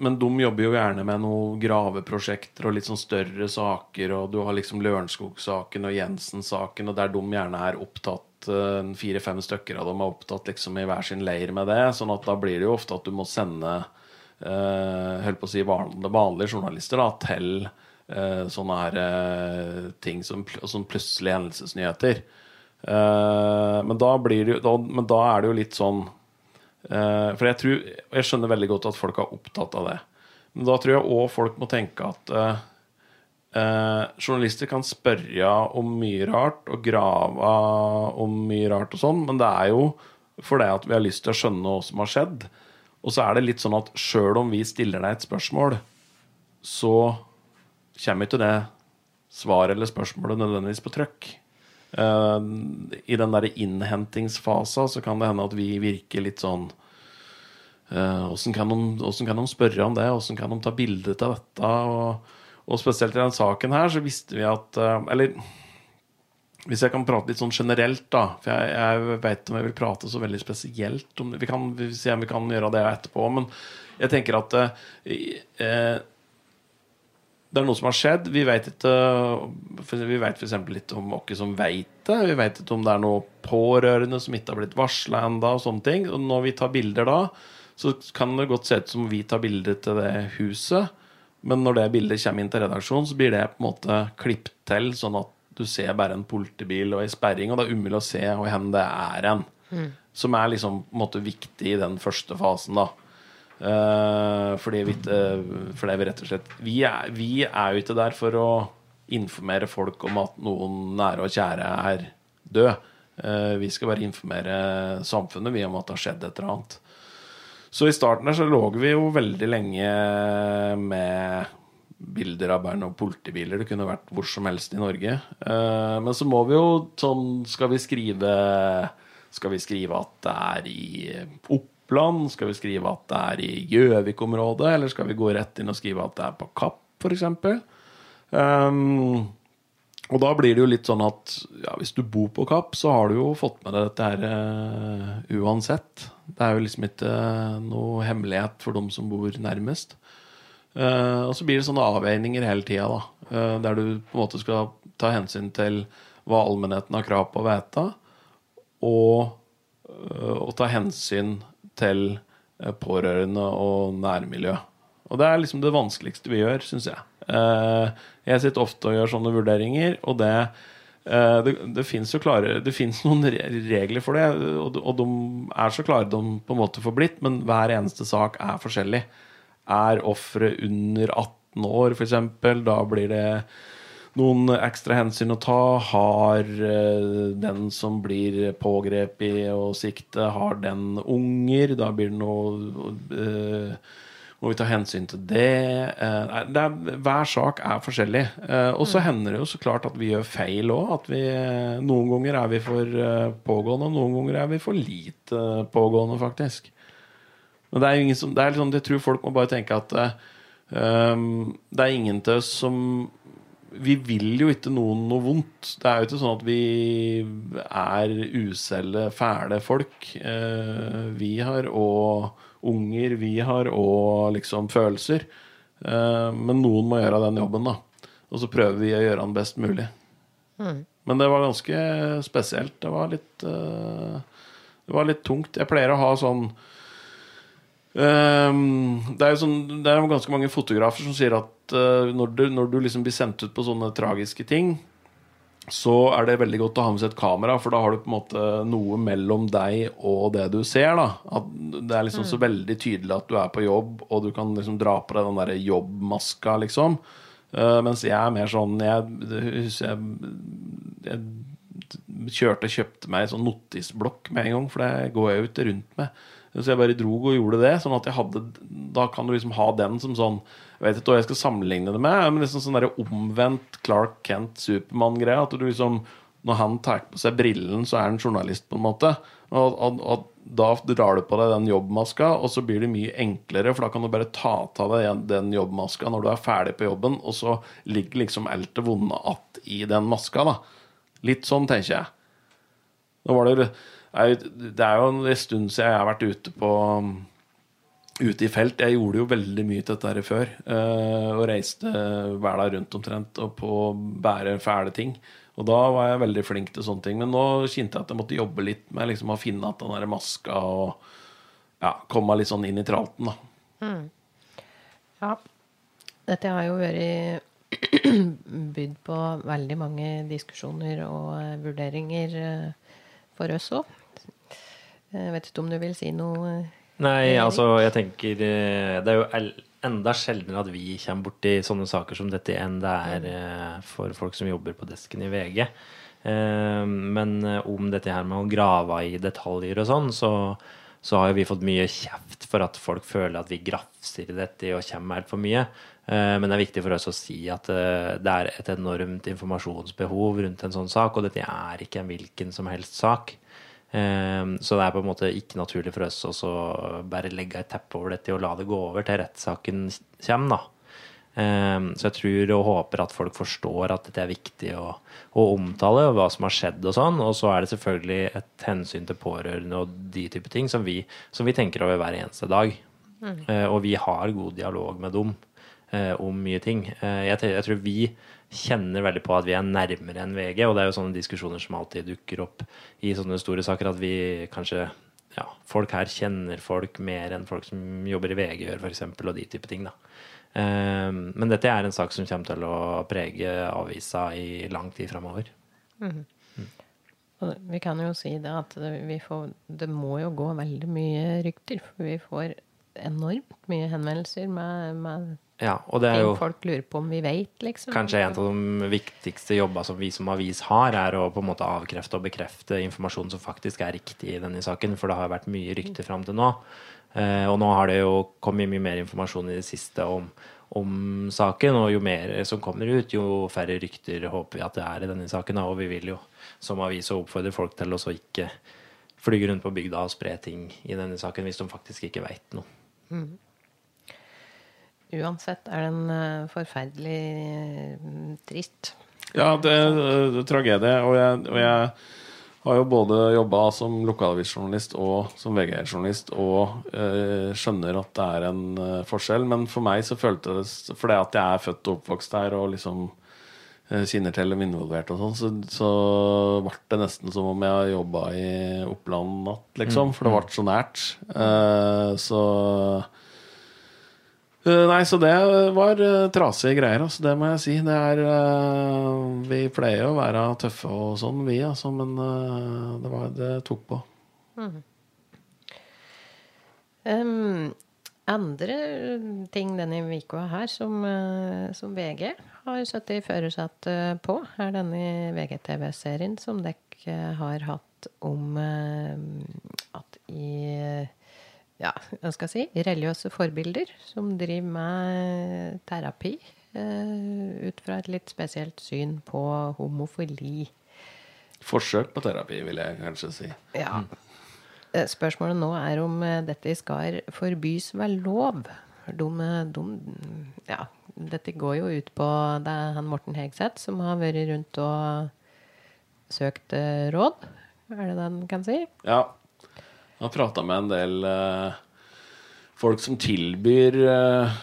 Men de jobber jo gjerne med noen graveprosjekter og litt sånn større saker, og du har liksom Lørenskog-saken og Jensen-saken, og der de gjerne er opptatt eh, Fire-fem stykker av dem er opptatt liksom i hver sin leir med det, sånn at da blir det jo ofte at du må sende eh, Holdt på å si van- vanlige journalister da, til eh, sånne her eh, ting som, som plutselige hendelsesnyheter. Eh, men, da blir det da, men da er det jo litt sånn For jeg tror Jeg skjønner veldig godt at folk er opptatt av det. Men da tror jeg òg folk må tenke at eh, eh, journalister kan spørre om mye rart og grave om mye rart og sånn, men det er jo fordi at vi har lyst til å skjønne hva som har skjedd. Og så er det litt sånn at sjøl om vi stiller deg et spørsmål, så kommer ikke det svaret eller spørsmålet nødvendigvis på trøkk. Eh, I den derre innhentingsfasa så kan det hende at vi virker litt sånn Åssen kan, hvordan kan de spørre om det? Åssen kan de ta bilde av dette? Og, og spesielt i denne saken her så visste vi at eh, Eller hvis jeg kan prate litt sånn generelt, da For jeg, jeg veit om jeg vil prate så veldig spesielt om det. Vi kan se om vi kan gjøre det etterpå. Men jeg tenker at eh, eh, det er noe som har skjedd. Vi vet ikke for, Vi veit f.eks. litt om hvem som veit det. Vi vet ikke om det er noe pårørende som ikke har blitt varsla ennå. Og sånne ting. Og når vi tar bilder da, så kan det godt se ut som vi tar bilder til det huset. Men når det bildet kommer inn til redaksjonen, så blir det på en måte klippet til, sånn at du ser bare en politibil og ei sperring, og det er umulig å se hvor hen det er hen. Som er liksom på en måte viktig i den første fasen, da. Eh, fordi, vi, ikke- fordi vi rett og slett vi er, vi er jo ikke der for å informere folk om at noen nære og kjære er død. Eh, vi skal bare informere samfunnet vi om at det har skjedd et eller annet. Så i starten der så lå vi jo veldig lenge med bilder av bare og politibiler. Det kunne vært hvor som helst i Norge. Eh, men så må vi jo sånn Skal vi skrive Skal vi skrive at det er i Oppland? Skal vi skrive at det er i Gjøvik-området? Eller skal vi gå rett inn og skrive at det er på Kapp, f.eks.? Um, og da blir det jo litt sånn at ja, hvis du bor på Kapp, så har du jo fått med deg dette her uh, uansett. Det er jo liksom ikke eh, noe hemmelighet for dem som bor nærmest. Uh, og så blir det sånne avveininger hele tida, da. Uh, der du på en måte skal ta hensyn til hva allmennheten har krav på å vite, og, og ta hensyn til eh, pårørende og nærmiljø. Og det er liksom det vanskeligste vi gjør, syns jeg. Eh, jeg sitter ofte og gjør sånne vurderinger, og det eh, det, det fins jo klare Det noen regler for det, og, og de er så klare de på en måte får blitt, men hver eneste sak er forskjellig. Er offeret under 18 år, f.eks., da blir det noen ekstra hensyn å ta. Har eh, den som blir pågrepet og siktet, har den unger? Da blir det noe uh, Må vi ta hensyn til det? Eh, det er, hver sak er forskjellig. Eh, og så hender det jo så klart at vi gjør feil òg. Noen ganger er vi for eh, pågående, og noen ganger er vi for lite pågående, faktisk. Men det er jo ingen som det er liksom, Jeg tror folk må bare tenke at eh, det er ingen til oss som Vi vil jo ikke noen noe vondt. Det er jo ikke sånn at vi er uselle, fæle folk. Eh, vi har òg unger, vi har òg liksom følelser. Eh, men noen må gjøre den jobben, da. Og så prøver vi å gjøre den best mulig. Men det var ganske spesielt. Det var litt eh, Det var litt tungt. Jeg pleier å ha sånn Ehm, det er jo sånn, det er ganske mange fotografer som sier at eh, når, du, når du liksom blir sendt ut på sånne tragiske ting, så er det veldig godt å ha med seg et kamera, for da har du på en måte noe mellom deg og det du ser. da At Det er liksom så veldig tydelig at du er på jobb, og du kan liksom dra på deg den der jobbmaska, liksom. Uh, mens jeg er mer sånn Jeg, husker jeg, jeg kjørte og kjøpte meg en sånn notisblokk med en gang, for det går jeg jo ikke rundt med. Så jeg bare drog og gjorde det. Sånn at jeg hadde Da kan du liksom ha den som sånn Jeg vet ikke hva jeg skal sammenligne det med, men liksom sånn omvendt Clark Kent Supermann-greie. At du liksom Når han tar på seg brillen, så er han journalist, på en måte. Og, og, og da drar du på deg den jobbmaska, og så blir det mye enklere, for da kan du bare ta av deg den jobbmaska når du er ferdig på jobben, og så ligger liksom alt det vonde att i den maska, da. Litt sånn, tenker jeg. Nå var det, det er jo en stund siden jeg har vært ute på Ute i felt. Jeg gjorde jo veldig mye til dette her før. eh, og reiste hver dag rundt omtrent og på å bære fæle ting. Og da var jeg veldig flink til sånne ting. Men nå kjente jeg at jeg måtte jobbe litt med liksom, å finne at den der maska og ja, komme meg litt sånn inn i tralten, da. Ja. Dette har jo vært bydd på veldig mange diskusjoner og eh, vurderinger eh, for oss òg. Jeg vet ikke om du vil si noe, Nei, altså, jeg tenker eh, Det er jo enda sjeldnere at vi kommer borti sånne saker som dette enn det er eh, for folk som jobber på desken i VG. Eh, Men om dette her med å grave i detaljer og sånn, så, så har jo vi fått mye kjeft for at folk føler at vi grafser i dette og kommer altfor mye. Men det er viktig for oss å si at det er et enormt informasjonsbehov rundt en sånn sak, og dette er ikke en hvilken som helst sak. Ehm, Så det er på en måte ikke naturlig for oss å bare legge et teppe over dette og la det gå over til rettssaken kommer, da. Ehm, Så jeg tror og håper at folk forstår at dette er viktig å, å omtale, og hva som har skjedd og sånn. Og så er det selvfølgelig et hensyn til pårørende og de type ting som vi, som vi tenker over hver eneste dag. Mm. Og vi har god dialog med dem eh, om mye ting. Eh, Jeg, jeg tror vi kjenner veldig på at vi er nærmere enn VG, og det er jo sånne diskusjoner som alltid dukker opp i sånne store saker, at vi kanskje ja, folk her kjenner folk mer enn folk som jobber i VG gjør, f.eks., og de type ting. da. Eh, Men dette er en sak som kommer til å prege avisa i lang tid framover. Og vi kan jo si det at vi får, det må jo gå veldig mye rykter. For vi får enormt mye henvendelser med, med Ja, og det er ting jo folk lurer på om vi vet, liksom. Kanskje en av de viktigste jobba som vi som avis har, er å på en måte avkrefte og bekrefte informasjon som faktisk er riktig i denne saken. For det har vært mye rykter fram til nå. Eh, og nå har det jo kommet mye mer informasjon i det siste om, om saken. Og jo mer som kommer ut, jo færre rykter håper vi at det er i denne saken. Og vi vil jo som avis oppfordre folk til å ikke flyge rundt på bygda og spre ting i denne saken hvis de faktisk ikke veit noe. Uansett er den eh, forferdelig eh, trist. Ja, det er tragedie. Og jeg, og jeg har jo både jobba som lokalavisjournalist og som VG-journalist og eh, skjønner at det er en eh, forskjell. Men for meg så føltes det Fordi at jeg er født og oppvokst der og liksom kjenner til dem involvert og sånn, så, så ble det nesten som om jeg jobba i Oppland natt, liksom. For det ble så nært. Eh, så Eh, Nei, så det var eh, trasige greier, altså. Det må jeg si. Det er eh, Vi pleier å være tøffe og sånn, vi, altså, men eh, det, var, det tok på. Em, andre ting denne uka her som, eh, som VG har sittet i førersetet på, er denne VGTV-serien som dere har hatt om eh, at i ja, hva skal jeg si, religiøse forbilder som driver med terapi eh, ut fra et litt spesielt syn på homofili. Forsøk på terapi, vil jeg kanskje si. Ja. Eh, Spørsmålet nå er om eh, dette skal forbys ved lov. De, eh, de, ja, dette går jo ut på Det er han Morten Hegseth som har vært rundt og søkt eh, råd. Er det det en kan si? Ja. Han prata med en del eh, folk som tilbyr uh,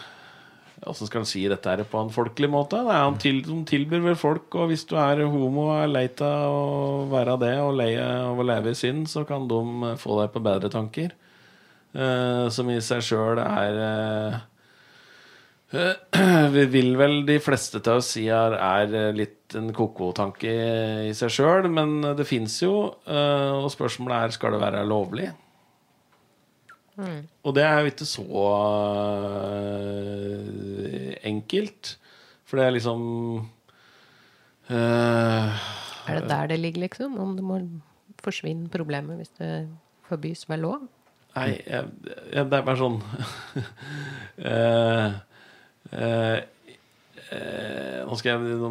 Hvordan skal han si dette her på en folkelig måte? Det er han til, som tilbyr vel folk, og hvis du er homo og er lei av å være det, og lei av å leve i synd, så kan de eh, få deg på bedre tanker. Eh, som i seg sjøl er eh, vi vil vel de fleste til å si er, er litt en koko-tanke i seg sjøl, men det fins jo. eh, Og spørsmålet er skal det være lovlig. Og det er jo ikke så eh, enkelt. For det er liksom uh, Er det der det ligger, liksom? Om det må forsvinne problemet hvis det forbys med lov? Nei, jeg, jeg, det er bare sånn eh, eh, eh, nå, skal jeg, nå,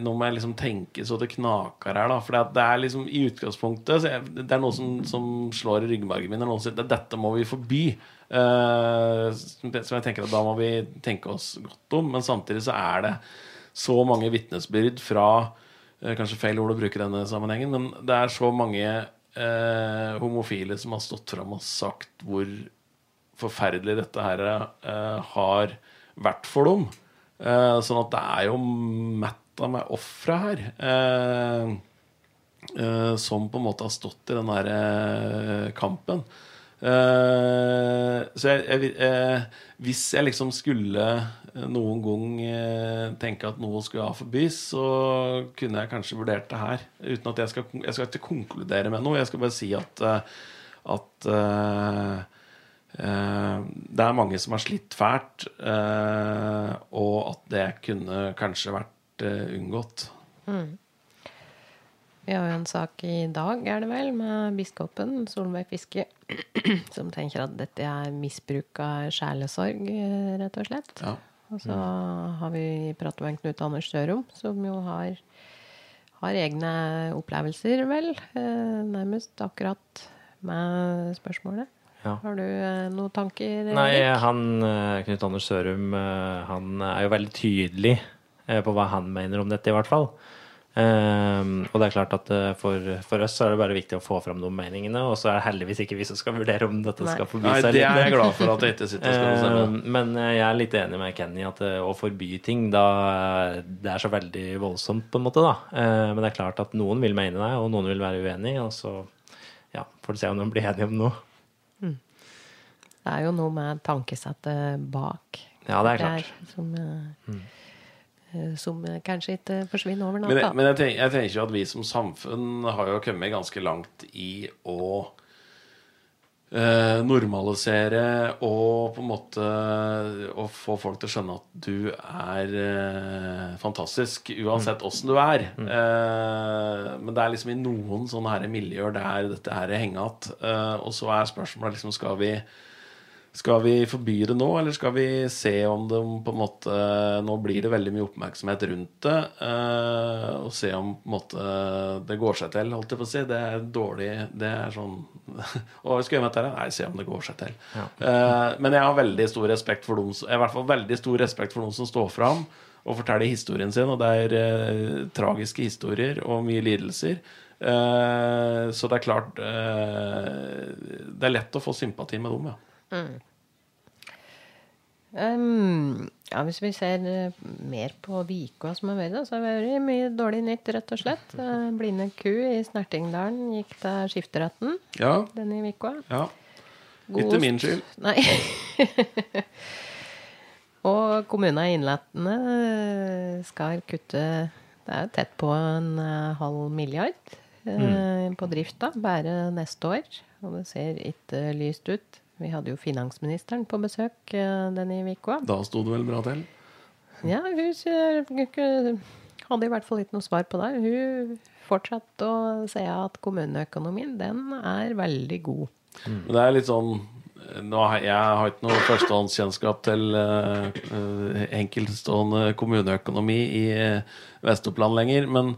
nå må jeg liksom tenke så det knaker her, da. For det er liksom i utgangspunktet jeg, Det er noe som, som slår i ryggmargen min. Det er noe som sier, Dette må vi forby. Eh, som jeg tenker at Da må vi tenke oss godt om. Men samtidig så er det så mange vitnesbyrd fra eh, Kanskje feil ord å bruke denne sammenhengen, men det er så mange eh, homofile som har stått fram og sagt hvor forferdelig dette her eh, har vært for dem. Eh, sånn at det er jo mett av meg ofre her. Eh, eh, som på en måte har stått i den der eh, kampen. Eh, så jeg, jeg, eh, hvis jeg liksom skulle noen gang tenke at noe skulle ha forbys, så kunne jeg kanskje vurdert det her. Uten at jeg skal, jeg skal ikke konkludere med noe. Jeg skal bare si at, at det er mange som har slitt fælt, eh, og at det kunne kanskje vært unngått. unngått. Vi har jo en sak i dag, er det vel, med biskopen Solveig Fiske, som tenker at dette er misbruk av sjelesorg, eh, rett og slett. Ja. Og så har vi pratet med Knut Anders Sørum, som jo har, har egne opplevelser, vel, eh, nærmest akkurat med spørsmålet. Ja. Har du eh, noen tanker? Nei, han eh, Knut Anders Sørum eh, han er jo veldig tydelig på hva han mener om dette, i hvert fall. Um, og det er klart at for, for oss så er det bare viktig å få fram de meningene, og så er det heldigvis ikke vi som skal vurdere om dette Nei. skal forby Nei, det er jeg glad for at jeg ikke sitter og skal. Ehm, Men jeg er litt enig med Kenny at å forby ting, da det er så veldig voldsomt, på en måte, da. Eh, Men det er klart at noen vil mene det, og noen vil være uenig, og så ja, får du se om de blir enige om noe. Det er jo noe med tankesettet bak. Ja, det er klart. der som, eh, eh, som eh, kanskje ikke forsvinner over natta. men jeg, tenker, jeg tenker jo at vi som samfunn har jo kommet ganske langt i å eh, normalisere og på en måte å få folk til å skjønne at du er eh, fantastisk uansett åssen du er. Eh, men det er liksom i noen sånne her miljøer der dette her henger igjen. Eh, og så er spørsmålet liksom skal vi skal vi forby det nå, eller skal vi se om det på en måte Nå blir det veldig mye oppmerksomhet rundt det, eh, og se om måte det går seg til, holdt jeg på å si. Det er dårlig Det er sånn Å, skal gjøre dette? Nei, se om det går seg til. Ja. men jeg har veldig stor respekt for dem I hvert fall veldig stor respekt for noen som står fram og forteller historien sin, og det er eh, tragiske historier og mye lidelser. Eh, så det er klart eh, Det er lett å få sympati med dem, ja. Um, ja, hvis vi ser eh, mer på Vikoa som har vært, så har det vært mye dårlig nytt, rett og slett. Eh, blinde ku i Snertingdalen gikk til skifteretten Ja, denne uka. ja. God- Ikke min skyld. Nei. og kommunen i Innlatene eh, skal kutte Det er jo tett på en halv milliard mm. på drifta bare neste år. Og det ser ikke lyst ut. Vi hadde jo finansministeren på besøk eh, denne uka. Da sto det vel bra til. Ja, hun hadde i hvert fall ikke noe svar på det. Hun fortsatte å si at kommuneøkonomien, den er veldig god. Mm. det er litt sånn Jeg har ikke noe førstehåndskjennskap til eh, eh, enkeltstående kommuneøkonomi i Vest-Oppland lenger, men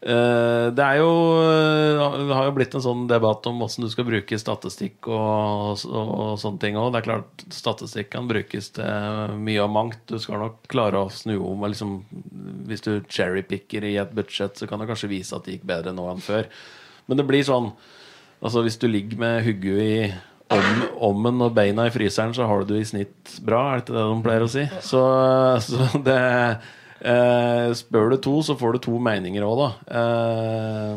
det er jo eh, Det har jo blitt en sånn debatt om hvordan du skal bruke statistikk og, og, og sånne ting òg. Det er klart statistikk kan brukes til mye og mangt. Du skal nok klare å snu om. Liksom, hvis du cherrypicker i et budsjett, så kan det kanskje vise at det gikk bedre nå enn før. Men det blir sånn Altså Hvis du ligger med hodet i om, ommen og beina i fryseren, så har du det i snitt bra. Er det ikke det de pleier å si? Så, så det eh, Spør du to, så får du to meninger òg, da. Eh,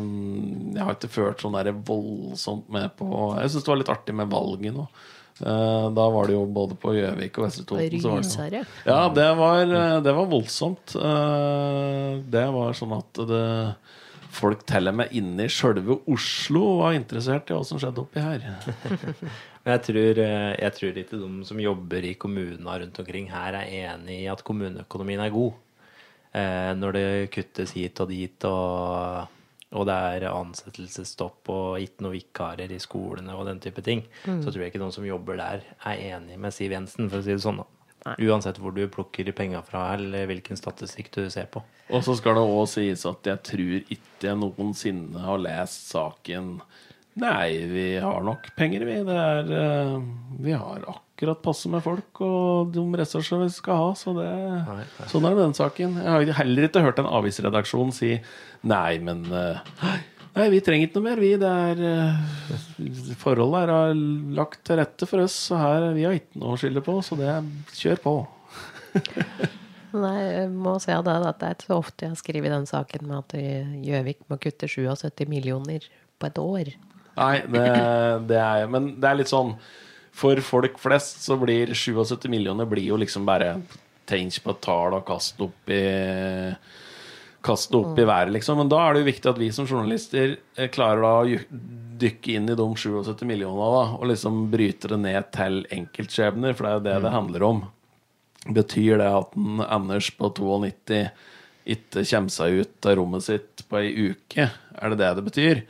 jeg har ikke ført sånn der voldsomt med på Jeg syns det var litt artig med valget nå. Eh, da var det jo både på Gjøvik og Vestre Toten. det ja, det var, det var voldsomt. Eh, Det var sånn at det, folk til og med inne i sjølve Oslo var interessert i hva som skjedde oppi her. Jeg tror, jeg tror ikke de som jobber i kommunene rundt omkring her, er enig i at kommuneøkonomien er god. Eh, når det kuttes hit og dit, og, og det er ansettelsesstopp og ikke noe vikarer i skolene og den type ting, så tror jeg ikke noen som jobber der, er enig med Siv Jensen, for å si det sånn. da. Uansett hvor du plukker penga fra, eller hvilken statistikk du ser på. Og så skal det òg sies at jeg tror ikke jeg noensinne har lest saken Nei, vi har nok penger, vi. Det er eh, Vi har akkurat passe med folk og de ressurser vi skal ha, så det nei. Sånn er det med den saken. Jeg har heller ikke hørt en avisredaksjon si Nei, men eh, Nei, vi trenger ikke noe mer, vi. Det er eh, Forholdet her har lagt til rette for oss, så her vi har ikke noe å skylde på, så det kjør på. Nei, jeg må si det, at det er ikke så ofte jeg har skrevet den saken med at Gjøvik må kutte 77 millioner på et år. Nei, det, det er Men det er litt sånn For folk flest så blir 77 millioner blir jo liksom bare Tenk på et tall og kast opp i kaste opp i været, liksom. Men da er det jo viktig at vi som journalister eh, klarer da å dykke inn i de 77 millionene da, og liksom bryte det ned til enkeltskjebner, for det er jo det det handler om. Betyr det at en Anders på 92 ikke kommer seg ut av rommet sitt på ei uke? Er det det det betyr?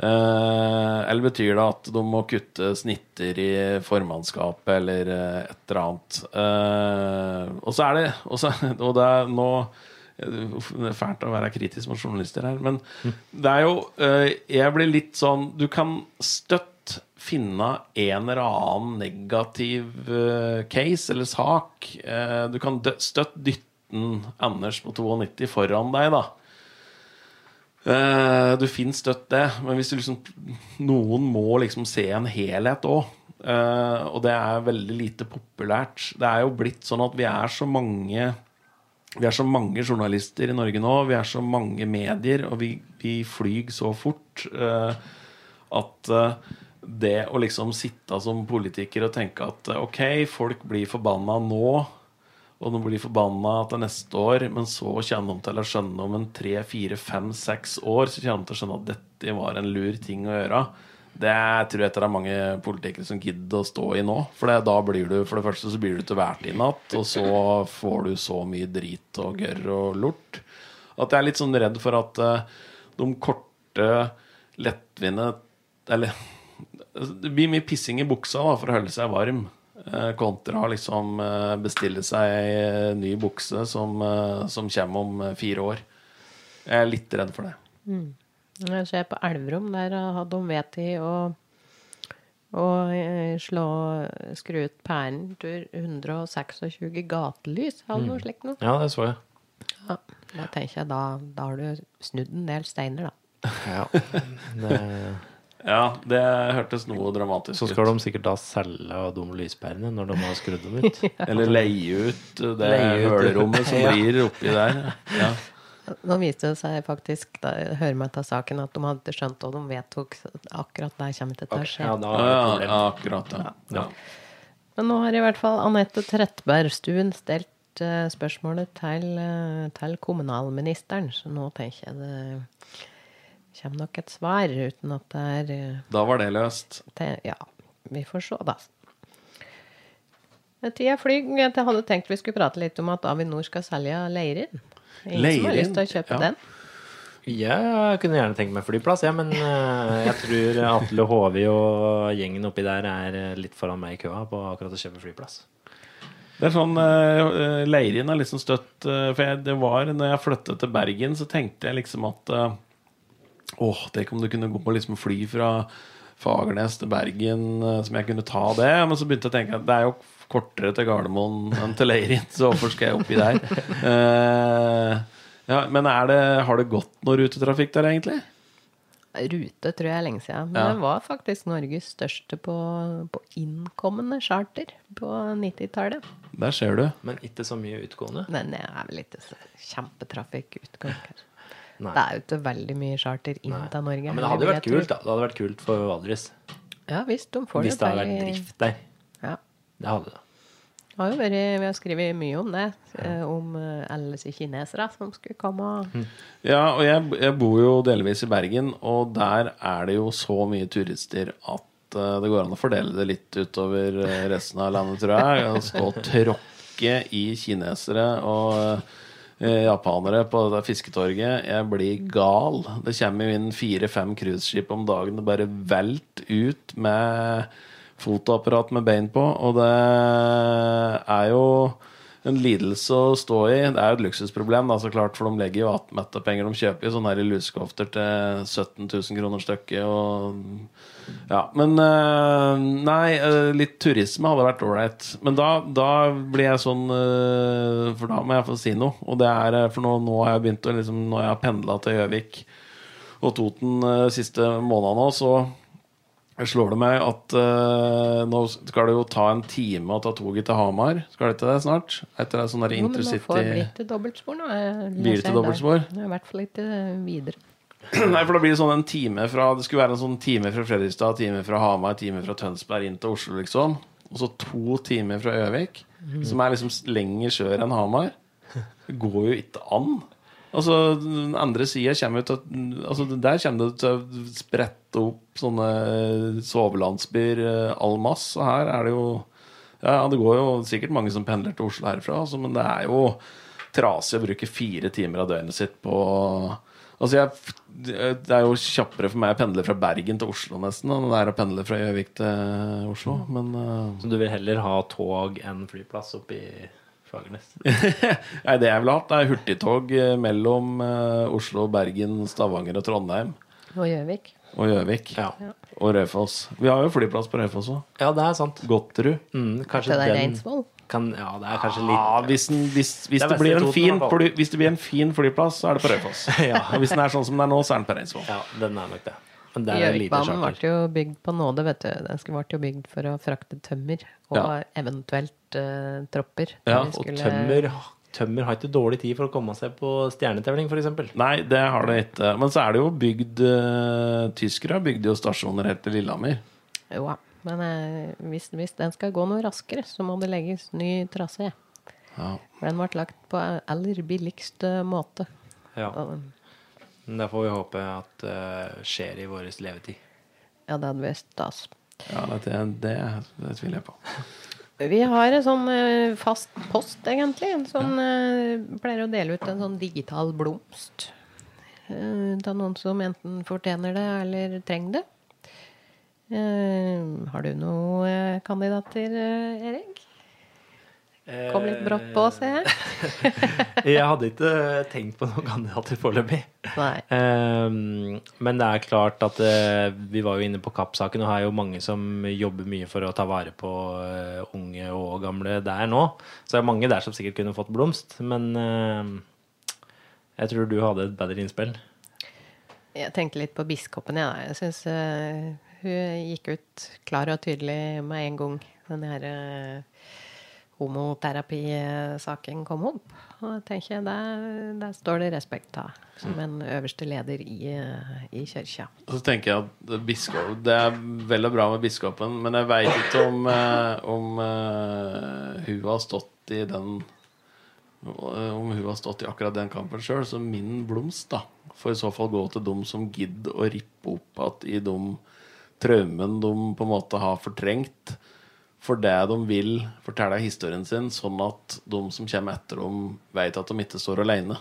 Eh, eller betyr det at de må kutte snitter i formannskapet eller eh, et eller annet? Eh, og så er det Og, så, og det er nå Det er fælt å være kritisk mot journalister her, men det er jo Jeg blir litt sånn Du kan støtt finne en eller annen negativ case eller sak. Du kan støtt dytte Anders på 92 foran deg, da. Eh, du finner støtt det, men hvis du liksom Noen må liksom se en helhet òg. og det er veldig lite populært. Det er jo blitt sånn at vi er så mange Vi er så mange journalister i Norge nå. Vi er så mange medier, og vi, vi flyr så fort eh, at eh, det å liksom sitte som politiker og tenke at eh, OK, folk blir forbanna nå, og de blir forbanna til neste år, men så kommer de til å skjønne om en tre, fire, fem, seks år så kommer de til å skjønne at dette var en lur ting å gjøre. Det tror jeg det er mange politikere som gidder å stå i nå. For da blir du for det første så blir du til hvert i natt, og så får du så mye drit og gørr og lort at jeg er litt sånn redd for at eh, de korte, lettvinte Eller det blir mye pissing i buksa da, for å holde seg varm. Eh, Kontra liksom eh, bestille seg ei ny bukse som, eh, som kommer om eh, fire år. Jeg er litt redd for det. Jeg ser på Elverum, der hadde de vedtatt å, å eh, slå, skru ut pæren til 126 gatelys, eller noe slikt noe. Ja, det så jeg. Ja, da tenker jeg da, da har du snudd en del steiner, da. Ja. Det, Ja, det hørtes noe dramatisk ut. så skal de sikkert da selge de lyspærene når de har skrudd dem ut. Eller leie ut det hølerommet som blir oppi der. Ja. Nå viste det seg faktisk, da jeg hører meg til saken, at de hadde skjønt, og de vedtok akkurat der kommer det til å skje. Ja, da Ja, det ja, problem. ja, akkurat. Ja. Ja. Men nå har i hvert fall Anette Trettebergstuen stelt eh, spørsmålet til, eh, til kommunalministeren, så nå tenker jeg det kommer nok et svar, uten at det er eh, Da var det løst. det, Ja, vi får se, da. Eh, Tida flyr. Jeg hadde tenkt vi skulle prate litt om at Avinor skal selge Leirin. Ingen som har lyst til å kjøpe ja. den? Jeg kunne gjerne tenkt meg flyplass, ja, men eh, jeg tror Atle Håvi og gjengen oppi der er eh, litt foran meg i køa på akkurat å kjøpe flyplass. Det er sånn, uh, Leirin er liksom støtt eh, For jeg, det var når jeg flyttet til Bergen, så tenkte jeg liksom at eh, Åh, tenk om du kunne gå på liksom fly fra Fagernes til Bergen, eh, som jeg kunne ta det. Men så begynte jeg å tenke at det er jo kortere til Gardermoen enn til Leirin, så hvorfor skal jeg oppi der? Uh, ja, men er det, har det gått noe rutetrafikk der, egentlig? Rute tror jeg er lenge siden. Men Ja. det var faktisk Norges største på, på innkommende charter på 90-tallet. Der ser du. Men ikke så mye utgående. Men det er vel ikke så kjempetrafikk utgang her. Nei. Det er jo ikke veldig mye charter inn til Norge. Ja, men det hadde jo vært kult, da. Det hadde vært kult for Valdres. Ja visst, de får Hvis det hadde vært drift der. Ja. Det hadde det. Det har jo vært, vi har skrevet mye om det. Ja. Om eh, alle disse kinesere som skulle komme. Ja, og jeg, jeg bor jo delvis i Bergen, og der er det jo så mye turister at eh, det går an å fordele det litt utover eh, resten av landet, tror jeg. Stå og tråkke i kinesere og eh, japanere på fisketorget. Jeg blir gal. Det kommer jo inn fire-fem cruiseskip om dagen. Det bare velt ut med fotoapparat med bein på, og det er jo en lidelse å stå i. Det er jo et luksusproblem, da, så klart, for de legger jo attmette penger. De kjøper jo sånne her lusekofter til 17 000 kroner stykket. Og, ja, men eh, Nei, eh, litt turisme hadde vært ålreit. Men da, da blir jeg sånn eh, For da må jeg få si noe. Og det er For nå, nå har jeg begynt å liksom, Nå har jeg pendla til Gjøvik og Toten uh, siste månedene nå, så slår det meg at nå skal det jo ta en time å ta toget til Hamar. Skal det ikke det snart? Etter en sånn intercity bli til dobbeltspor nå. Blir det til dobbeltspor? I hvert fall ikke videre. Nei, for da blir det sånn en time fra Det skulle være en sånn time fra Fredrikstad, time fra Hamar, time fra Tønsberg inn til Oslo, liksom. Og så to timer fra Gjøvik, som er liksom lenger sør enn Hamar. Det går jo ikke an. Altså, den andre sida kommer å- altså, Der kommer det til å sprette opp sånne sovelandsbyer all masse. Og her er det jo Ja, det går jo sikkert mange som pendler til Oslo herfra, altså, men det er jo trasig å bruke fire timer av døgnet sitt på Altså, jeg, Det er jo kjappere for meg å pendle fra Bergen til Oslo nesten enn det er å pendle fra Gjøvik til Oslo. Men uh... Så du vil heller ha tog enn flyplass oppe i Fagernes? Nei, det jeg ville hatt, er hurtigtog eh, mellom uh, Oslo, Bergen, Stavanger og Trondheim. Og Gjøvik. Og Gjøvik. Ja. Og Raufoss. Vi har jo flyplass på Raufoss òg. ja, det er sant. Godterud. Mm, kanskje Det er den Reinsvoll. Kan, Ja, det er kanskje litt Ja, hvis, den, hvis, hvis, Det det blir en fin, fly, hvis det blir en fin flyplass, så er det på Raufoss. Ja. Og hvis den er sånn som den er nå, så er den på Reinsvoll. Ja, den er nok det. Gjøvikbanen ble jo bygd på nåde, vet du. Den ble jo bygd for å frakte tømmer og Ja. eventuelt uh, tropper. Ja, Og skulle- tømmer, tømmer har ikke dårlig tid for å komme seg på stjernetevling, f.eks. Nei, det har det ikke. Men så er det jo bygd uh, Tyskere bygde jo stasjoner helt til Lillehammer. Jo, ja. Men eh, hvis, hvis den skal gå noe raskere, så må det legges ny trasé. Ja. For den ble lagt på aller billigste måte. Ja. Men det får vi håpe at uh, skjer i vår levetid. ja, det hadde vært stas. Ja, det, det, det tviler jeg på. Vi har en sånn uh, fast post, egentlig. En sånn, uh, pleier å dele ut en sånn digital blomst. eh, til noen som enten fortjener det eller trenger det. Eh, har du noen eh, kandidater, eh, Erik? Kom litt brått på, ser jeg. Jeg hadde ikke tenkt på noen kandidater foreløpig. Men det er klart at vi var jo inne på Kapp-saken, og er jo mange som jobber mye for å ta vare på unge og gamle der nå. Så det er mange der som sikkert kunne fått blomst. Men jeg tror du hadde et bedre innspill. Jeg tenkte litt på biskopen, jeg. da. Jeg syns hun gikk ut klar og tydelig med en gang den her uh, homoterapisaken kom opp. Og jeg tenker der, der står det respekt av, som en øverste leder i, eh, i kirka. Og så tenker jeg at biskop, Det er vel og bra med biskopen, men jeg veit ikke om, eh, om uh, hun har stått i den Om hun har stått i akkurat den kampen sjøl. Så min blomst da får i så fall gå til dem som gidder å rippe opp igjen i de traumene de på en måte har fortrengt. For det de vil fortelle historien sin, sånn at de som kommer etter dem, vet at de ikke står alene.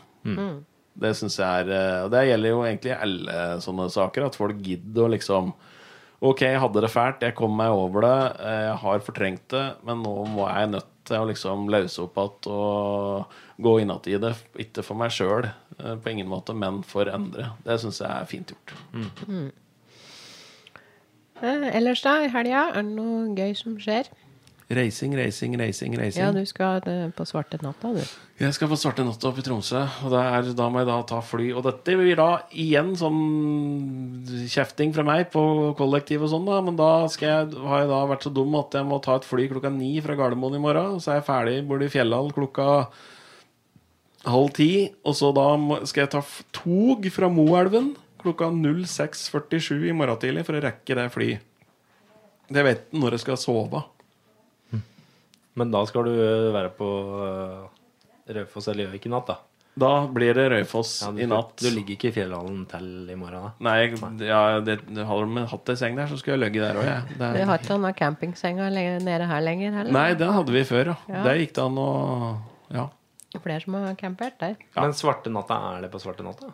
Det syns jeg er eh, Og det gjelder jo egentlig alle sånne saker. At folk gidder å liksom Ok, jeg hadde det fælt, jeg kom meg over det, eh, jeg har fortrengt det, men nå må jeg nødt til å liksom løse opp igjen og gå inn igjen i det. Ikke for meg sjøl, på ingen måte, men for andre. Det syns jeg er fint gjort. Eh, ellers, da, i helga, er det noe gøy som skjer? Racing, racing, racing, racing. Ja, du skal eh, på Svarte natta, du. Jeg skal på svarte natta opp i Tromsø, og er, da må jeg da ta fly. Og dette blir da igjen sånn kjefting fra meg på kollektiv og sånn, da. Men da skal jeg, har jeg da vært så dum at jeg må ta et fly klokka ni fra Gardermoen i morgen. Så er jeg ferdig bor i Fjellhall klokka halv ti. Og så da skal jeg ta tog fra Moelven klokka 06.47 i morgen tidlig for å rekke det flyet. Jeg vet når jeg skal sove. Men da skal du eh, være på uh, Raufoss eller Gjøvik i natt, da. Da blir det Raufoss Ja, i natt. Du ligger ikke i fjellhallen til i morgen, da? Nei, jeg- ja, det, det, hadde de hatt ei seng der, så skulle jeg ligget der òg, jeg. Det- Vi har ikke noen campingsenger nede her lenger heller. Nei, det hadde vi før, ja. Ja. Der gikk det an å Ja. Flere som har campert der. Ja. Men svarte natta, er det på svarte natta?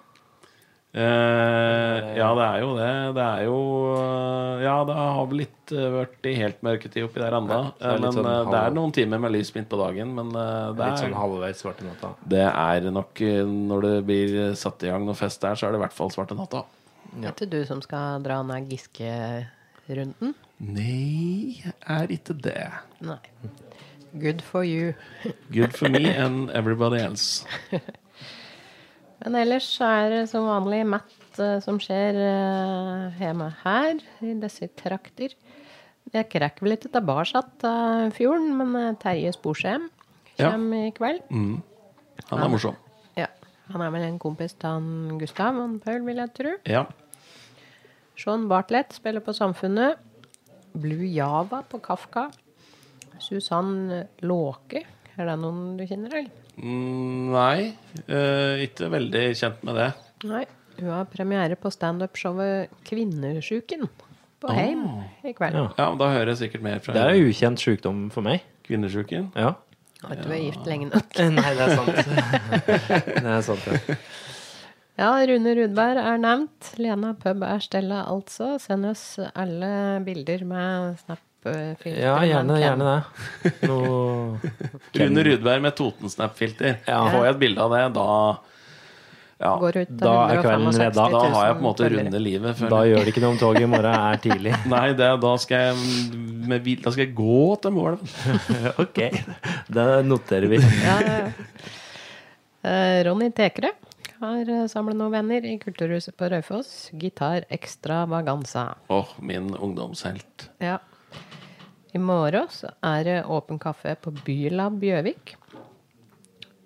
Eh, ja, det er jo det. Det er jo eh, Ja, det har vel litt vært i helt mørketid oppi der ennå. Ja, er men sånn eh, det er noen timer med lys midt på dagen. Men det er Litt sånn halvveis svarte natta. det er nok eh, Når det blir satt i gang noe fest der, så er det i hvert fall svarte natta. Ja. er det du som skal dra ned Giske-runden? Nei, er ikke det. Nei. Good for you. Good for me and everybody else. Men ellers så er det som vanlig Matt eh, som skjer eh, hjemme her, i disse trakter. Jeg krekker vel ikke tilbake til fjorden, men eh, Terje Sporsem Ja. kommer i kveld. Han er morsom. Ja. Han er vel en kompis han Gustav og Paul, vil jeg tro. Ja. Sean Bartlett spiller på Samfunnet. Blue Java på Kafka. Susann Låke. Er det noen du kjenner, eller? Mm, nei, uh, ikke veldig kjent med det. Nei. Hun har premiere på standup-showet Kvinnesjuken på Heim i kveld. Ja. Ja, Da hører jeg sikkert mer fra Det er ukjent sykdom for meg. kvinnesjuken. Ja. Har du vært gift lenge nok. Nei, det er sant. det er sant, ja. Ja, Rune Rudberg er nevnt. Lena Pub er Stella, altså. Send oss alle bilder med snap-filter. Ja, gjerne, gjerne det. Noe Rune Rudberg med Toten-snap-filter. Ja. Får jeg et bilde av det, da ja, Går ut av Da er kvelden redda. Da har jeg på en måte runde livet. Da gjør det ikke noe om toget i morgen er tidlig. Nei, det, da, skal jeg, med, da skal jeg gå til målet. Ok, det noterer vi. Ja. Eh, Ronny Tekre har eh, samlet noen venner i Kulturhuset på Raufoss. Gitar Extravaganza. Åh, min ungdomshelt. Ja. I morgen så er det åpen kaffe på Bylab Gjøvik.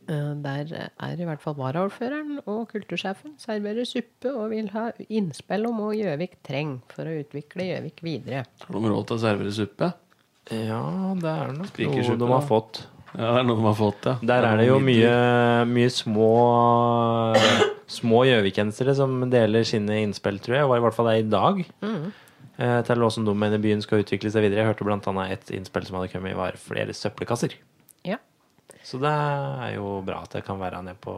Eh, Der er i hvert fall varaordføreren og kultursjefen serverer suppe og vil ha innspill om hva Gjøvik trenger for å utvikle Gjøvik videre. Har de råd til å servere suppe? Ja, det er nok noe de har fått. Ja, det er noe de har fått, ja. Der er det jo mye, mye små Små gjøvikensere som deler sine innspill, tror jeg. Var i hvert fall det i dag. Eh, til åssen de mener byen skal utvikle seg videre. Jeg hørte annet et innspill som hadde kommet, var flere søppelkasser. Ja. Så det er jo bra at det kan være ned på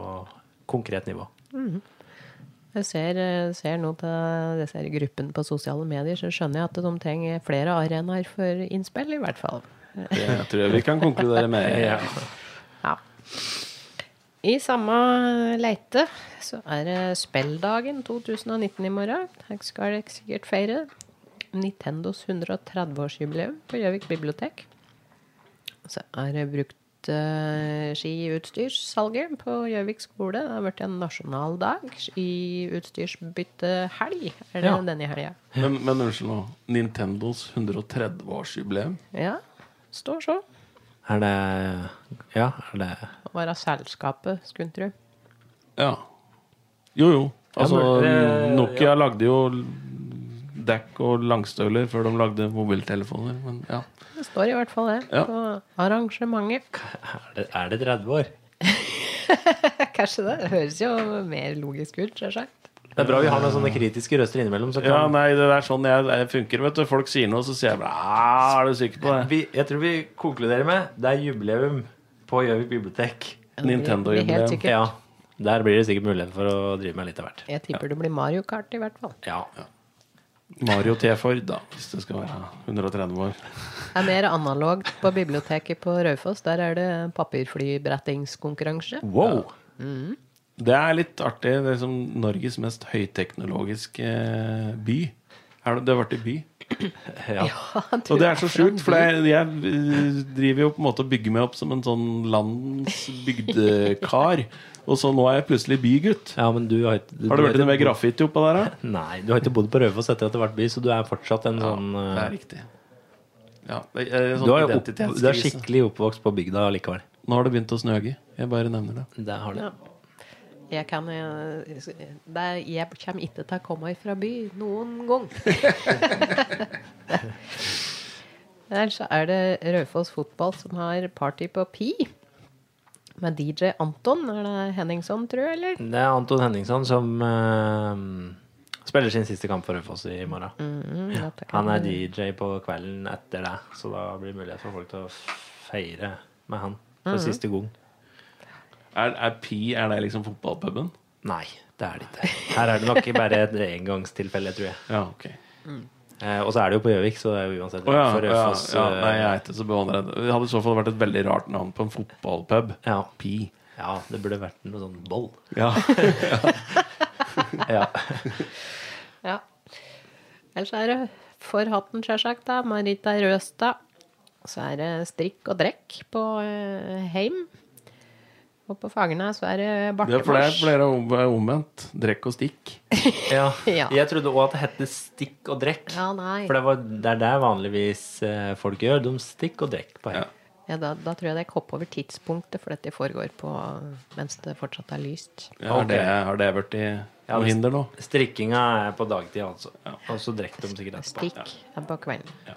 konkret nivå. Jeg ser, eh, ser nå på disse gruppene på sosiale medier, så skjønner jeg at de trenger flere arenaer for innspill, i hvert fall. Det tror jeg vi kan konkludere med. Ja. Ja. I samme leite så er det Spelldagen 2019 i morgen. Her skal dere sikkert feire Nintendos 130-årsjubileum på Gjøvik bibliotek. Så er det brukt uh, skiutstyrssalget på Gjøvik skole. Det har vært en nasjonal dag. Skiutstyrsbyttehelg er det Ja. denne helga. Men, men unnskyld nå. Nintendos 130-årsjubileum. Ja, står så. Er det Ja, er det Å være selskapet, skulle en tro. Ja. Jo, jo. Altså, Ja, men det- Nokia lagde jo dekk og langstøvler før de lagde mobiltelefoner. Men ja. Det står i hvert fall det Ja. på arrangementet. Er det, er det 30 år? Kanskje det. Det høres jo mer logisk ut, selvsagt. Det er bra vi har noen sånne kritiske røster innimellom. Så ja, nei, det er sånn jeg, jeg funker, vet du. Folk sier noe, så sier jeg bare «Ah, Er du sikker på det? vi, jeg tror vi konkluderer med det er jubileum på Gjøvik bibliotek. Nintendo-jubileum. Ja, Der blir det sikkert mulighet for å drive med litt av hvert. Jeg tipper det blir Mario Kart, i hvert fall. Ja, Ja. Mario T. Ford, da, hvis det skal være 130 år. Det er mer analogt på biblioteket på Raufoss. Der er det papirflybrettingskonkurranse. Wow! Det er litt artig. Det er som Norges mest høyteknologiske by. Er det, det har i by. Ja. Og det er så sjukt, for jeg eh, driver jo på en måte og bygger meg opp som en sånn landets bygdekar. Og så nå er jeg plutselig bygutt. ja, men du har ikke du, Har det du vært noe mer graffiti oppå der, da? Nei, du har ikke bodd på Raufoss etter at det ble by, så du er fortsatt en sånn Det eh, er riktig. Ja, det er en du, har er opp, du er skikkelig oppvokst på bygda likevel. Nå har det begynt å snøge. Jeg bare nevner det. Det har det. Ja. Jeg kan eh, det, er- Jeg kommer ikke til å komme fra by noen gang. Ellers så er det Raufoss fotball som har party på Pi. Med DJ Anton. Er det Henningson, tror jeg, eller? Det er Anton Henningson som uh, spiller sin siste kamp for Raufoss i morgen. Mm, ja. Han er DJ på kvelden etter det, så da blir det mulighet for folk til å feire med han for Mm. siste gang. Er, er Pi er det liksom fotballpuben? Nei, det er det ikke. Her er det nok bare et engangstilfelle, tror jeg. Ja, ok. Eh, og så er det jo på Gjøvik, så det er jo uansett oh, ja, for ja, Raufoss. ja. eh, Nei, jeg er ikke så beundret. Det hadde i så fall vært et veldig rart navn på en fotballpub. ja. Pi. ja, det burde vært noe sånn boll. Ja. Ja. Ja. Ellers er det for hatten, sjølsagt, da. Marita Røstad. Så er det strikk og drekk på eh, Heim. Og på Fagernes så er det Det er flere, flere om- omvendt. Drekk og stikk. ja. Ja. Jeg trodde òg at det het stikk og drekk. Ja, nei. For det, var, det er det vanligvis eh, folk gjør. De stikk og drekk på Ja. Ja, da, da tror jeg det hopper over tidspunktet, for dette foregår på mens det fortsatt er lyst. Ja, har, det, har det vært i Ja, noe hinder nå? Strikkinga er på dagtid, altså. Og så drikker de sikkert etterpå. Stikk er på kvelden. Ja.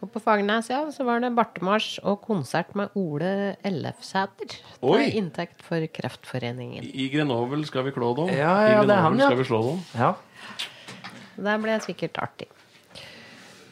Og på Fagernes, ja, så var det bartemarsj og konsert med Ole Ellefsæter. Til inntekt for Kreftforeningen. I Grenoble skal vi klå dem. Ja, I ja, det er Grenoble han, ja. skal vi slå dem. Ja. Det ble sikkert artig.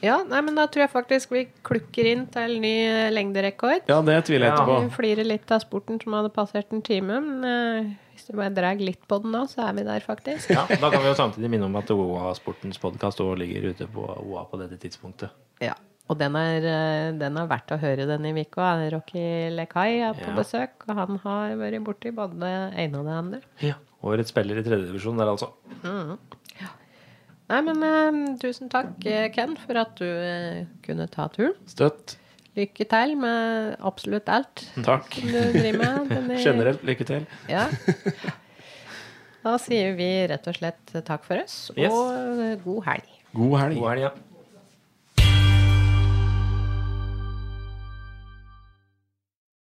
Ja, nei, men da tror jeg faktisk vi klukker inn til ny eh, lengderekord. Ja, det tviler jeg Ja. på. Vi flirer litt av sporten som hadde passert en time. Men uh, hvis du bare drar litt på den nå, så er vi der faktisk. ja. Da kan vi jo samtidig minne om at OA Sportens podkast òg ligger ute på OA på dette tidspunktet. Ja. Og den er, eh, den er verdt å høre denne Viko, Rocky Lekai er på Ja. besøk, og han har vært borti både det ene og det andre. Ja. Årets spiller i tredjedivisjon der, altså. Nei, men eh, tusen takk, eh, Ken, for at du eh, kunne ta turen. Støtt. Lykke til med absolutt alt Takk. som du driver med. denne- Generelt lykke til. Ja. Da sier vi rett og slett takk for oss, Yes. og eh, god helg. God helg. God helg, ja.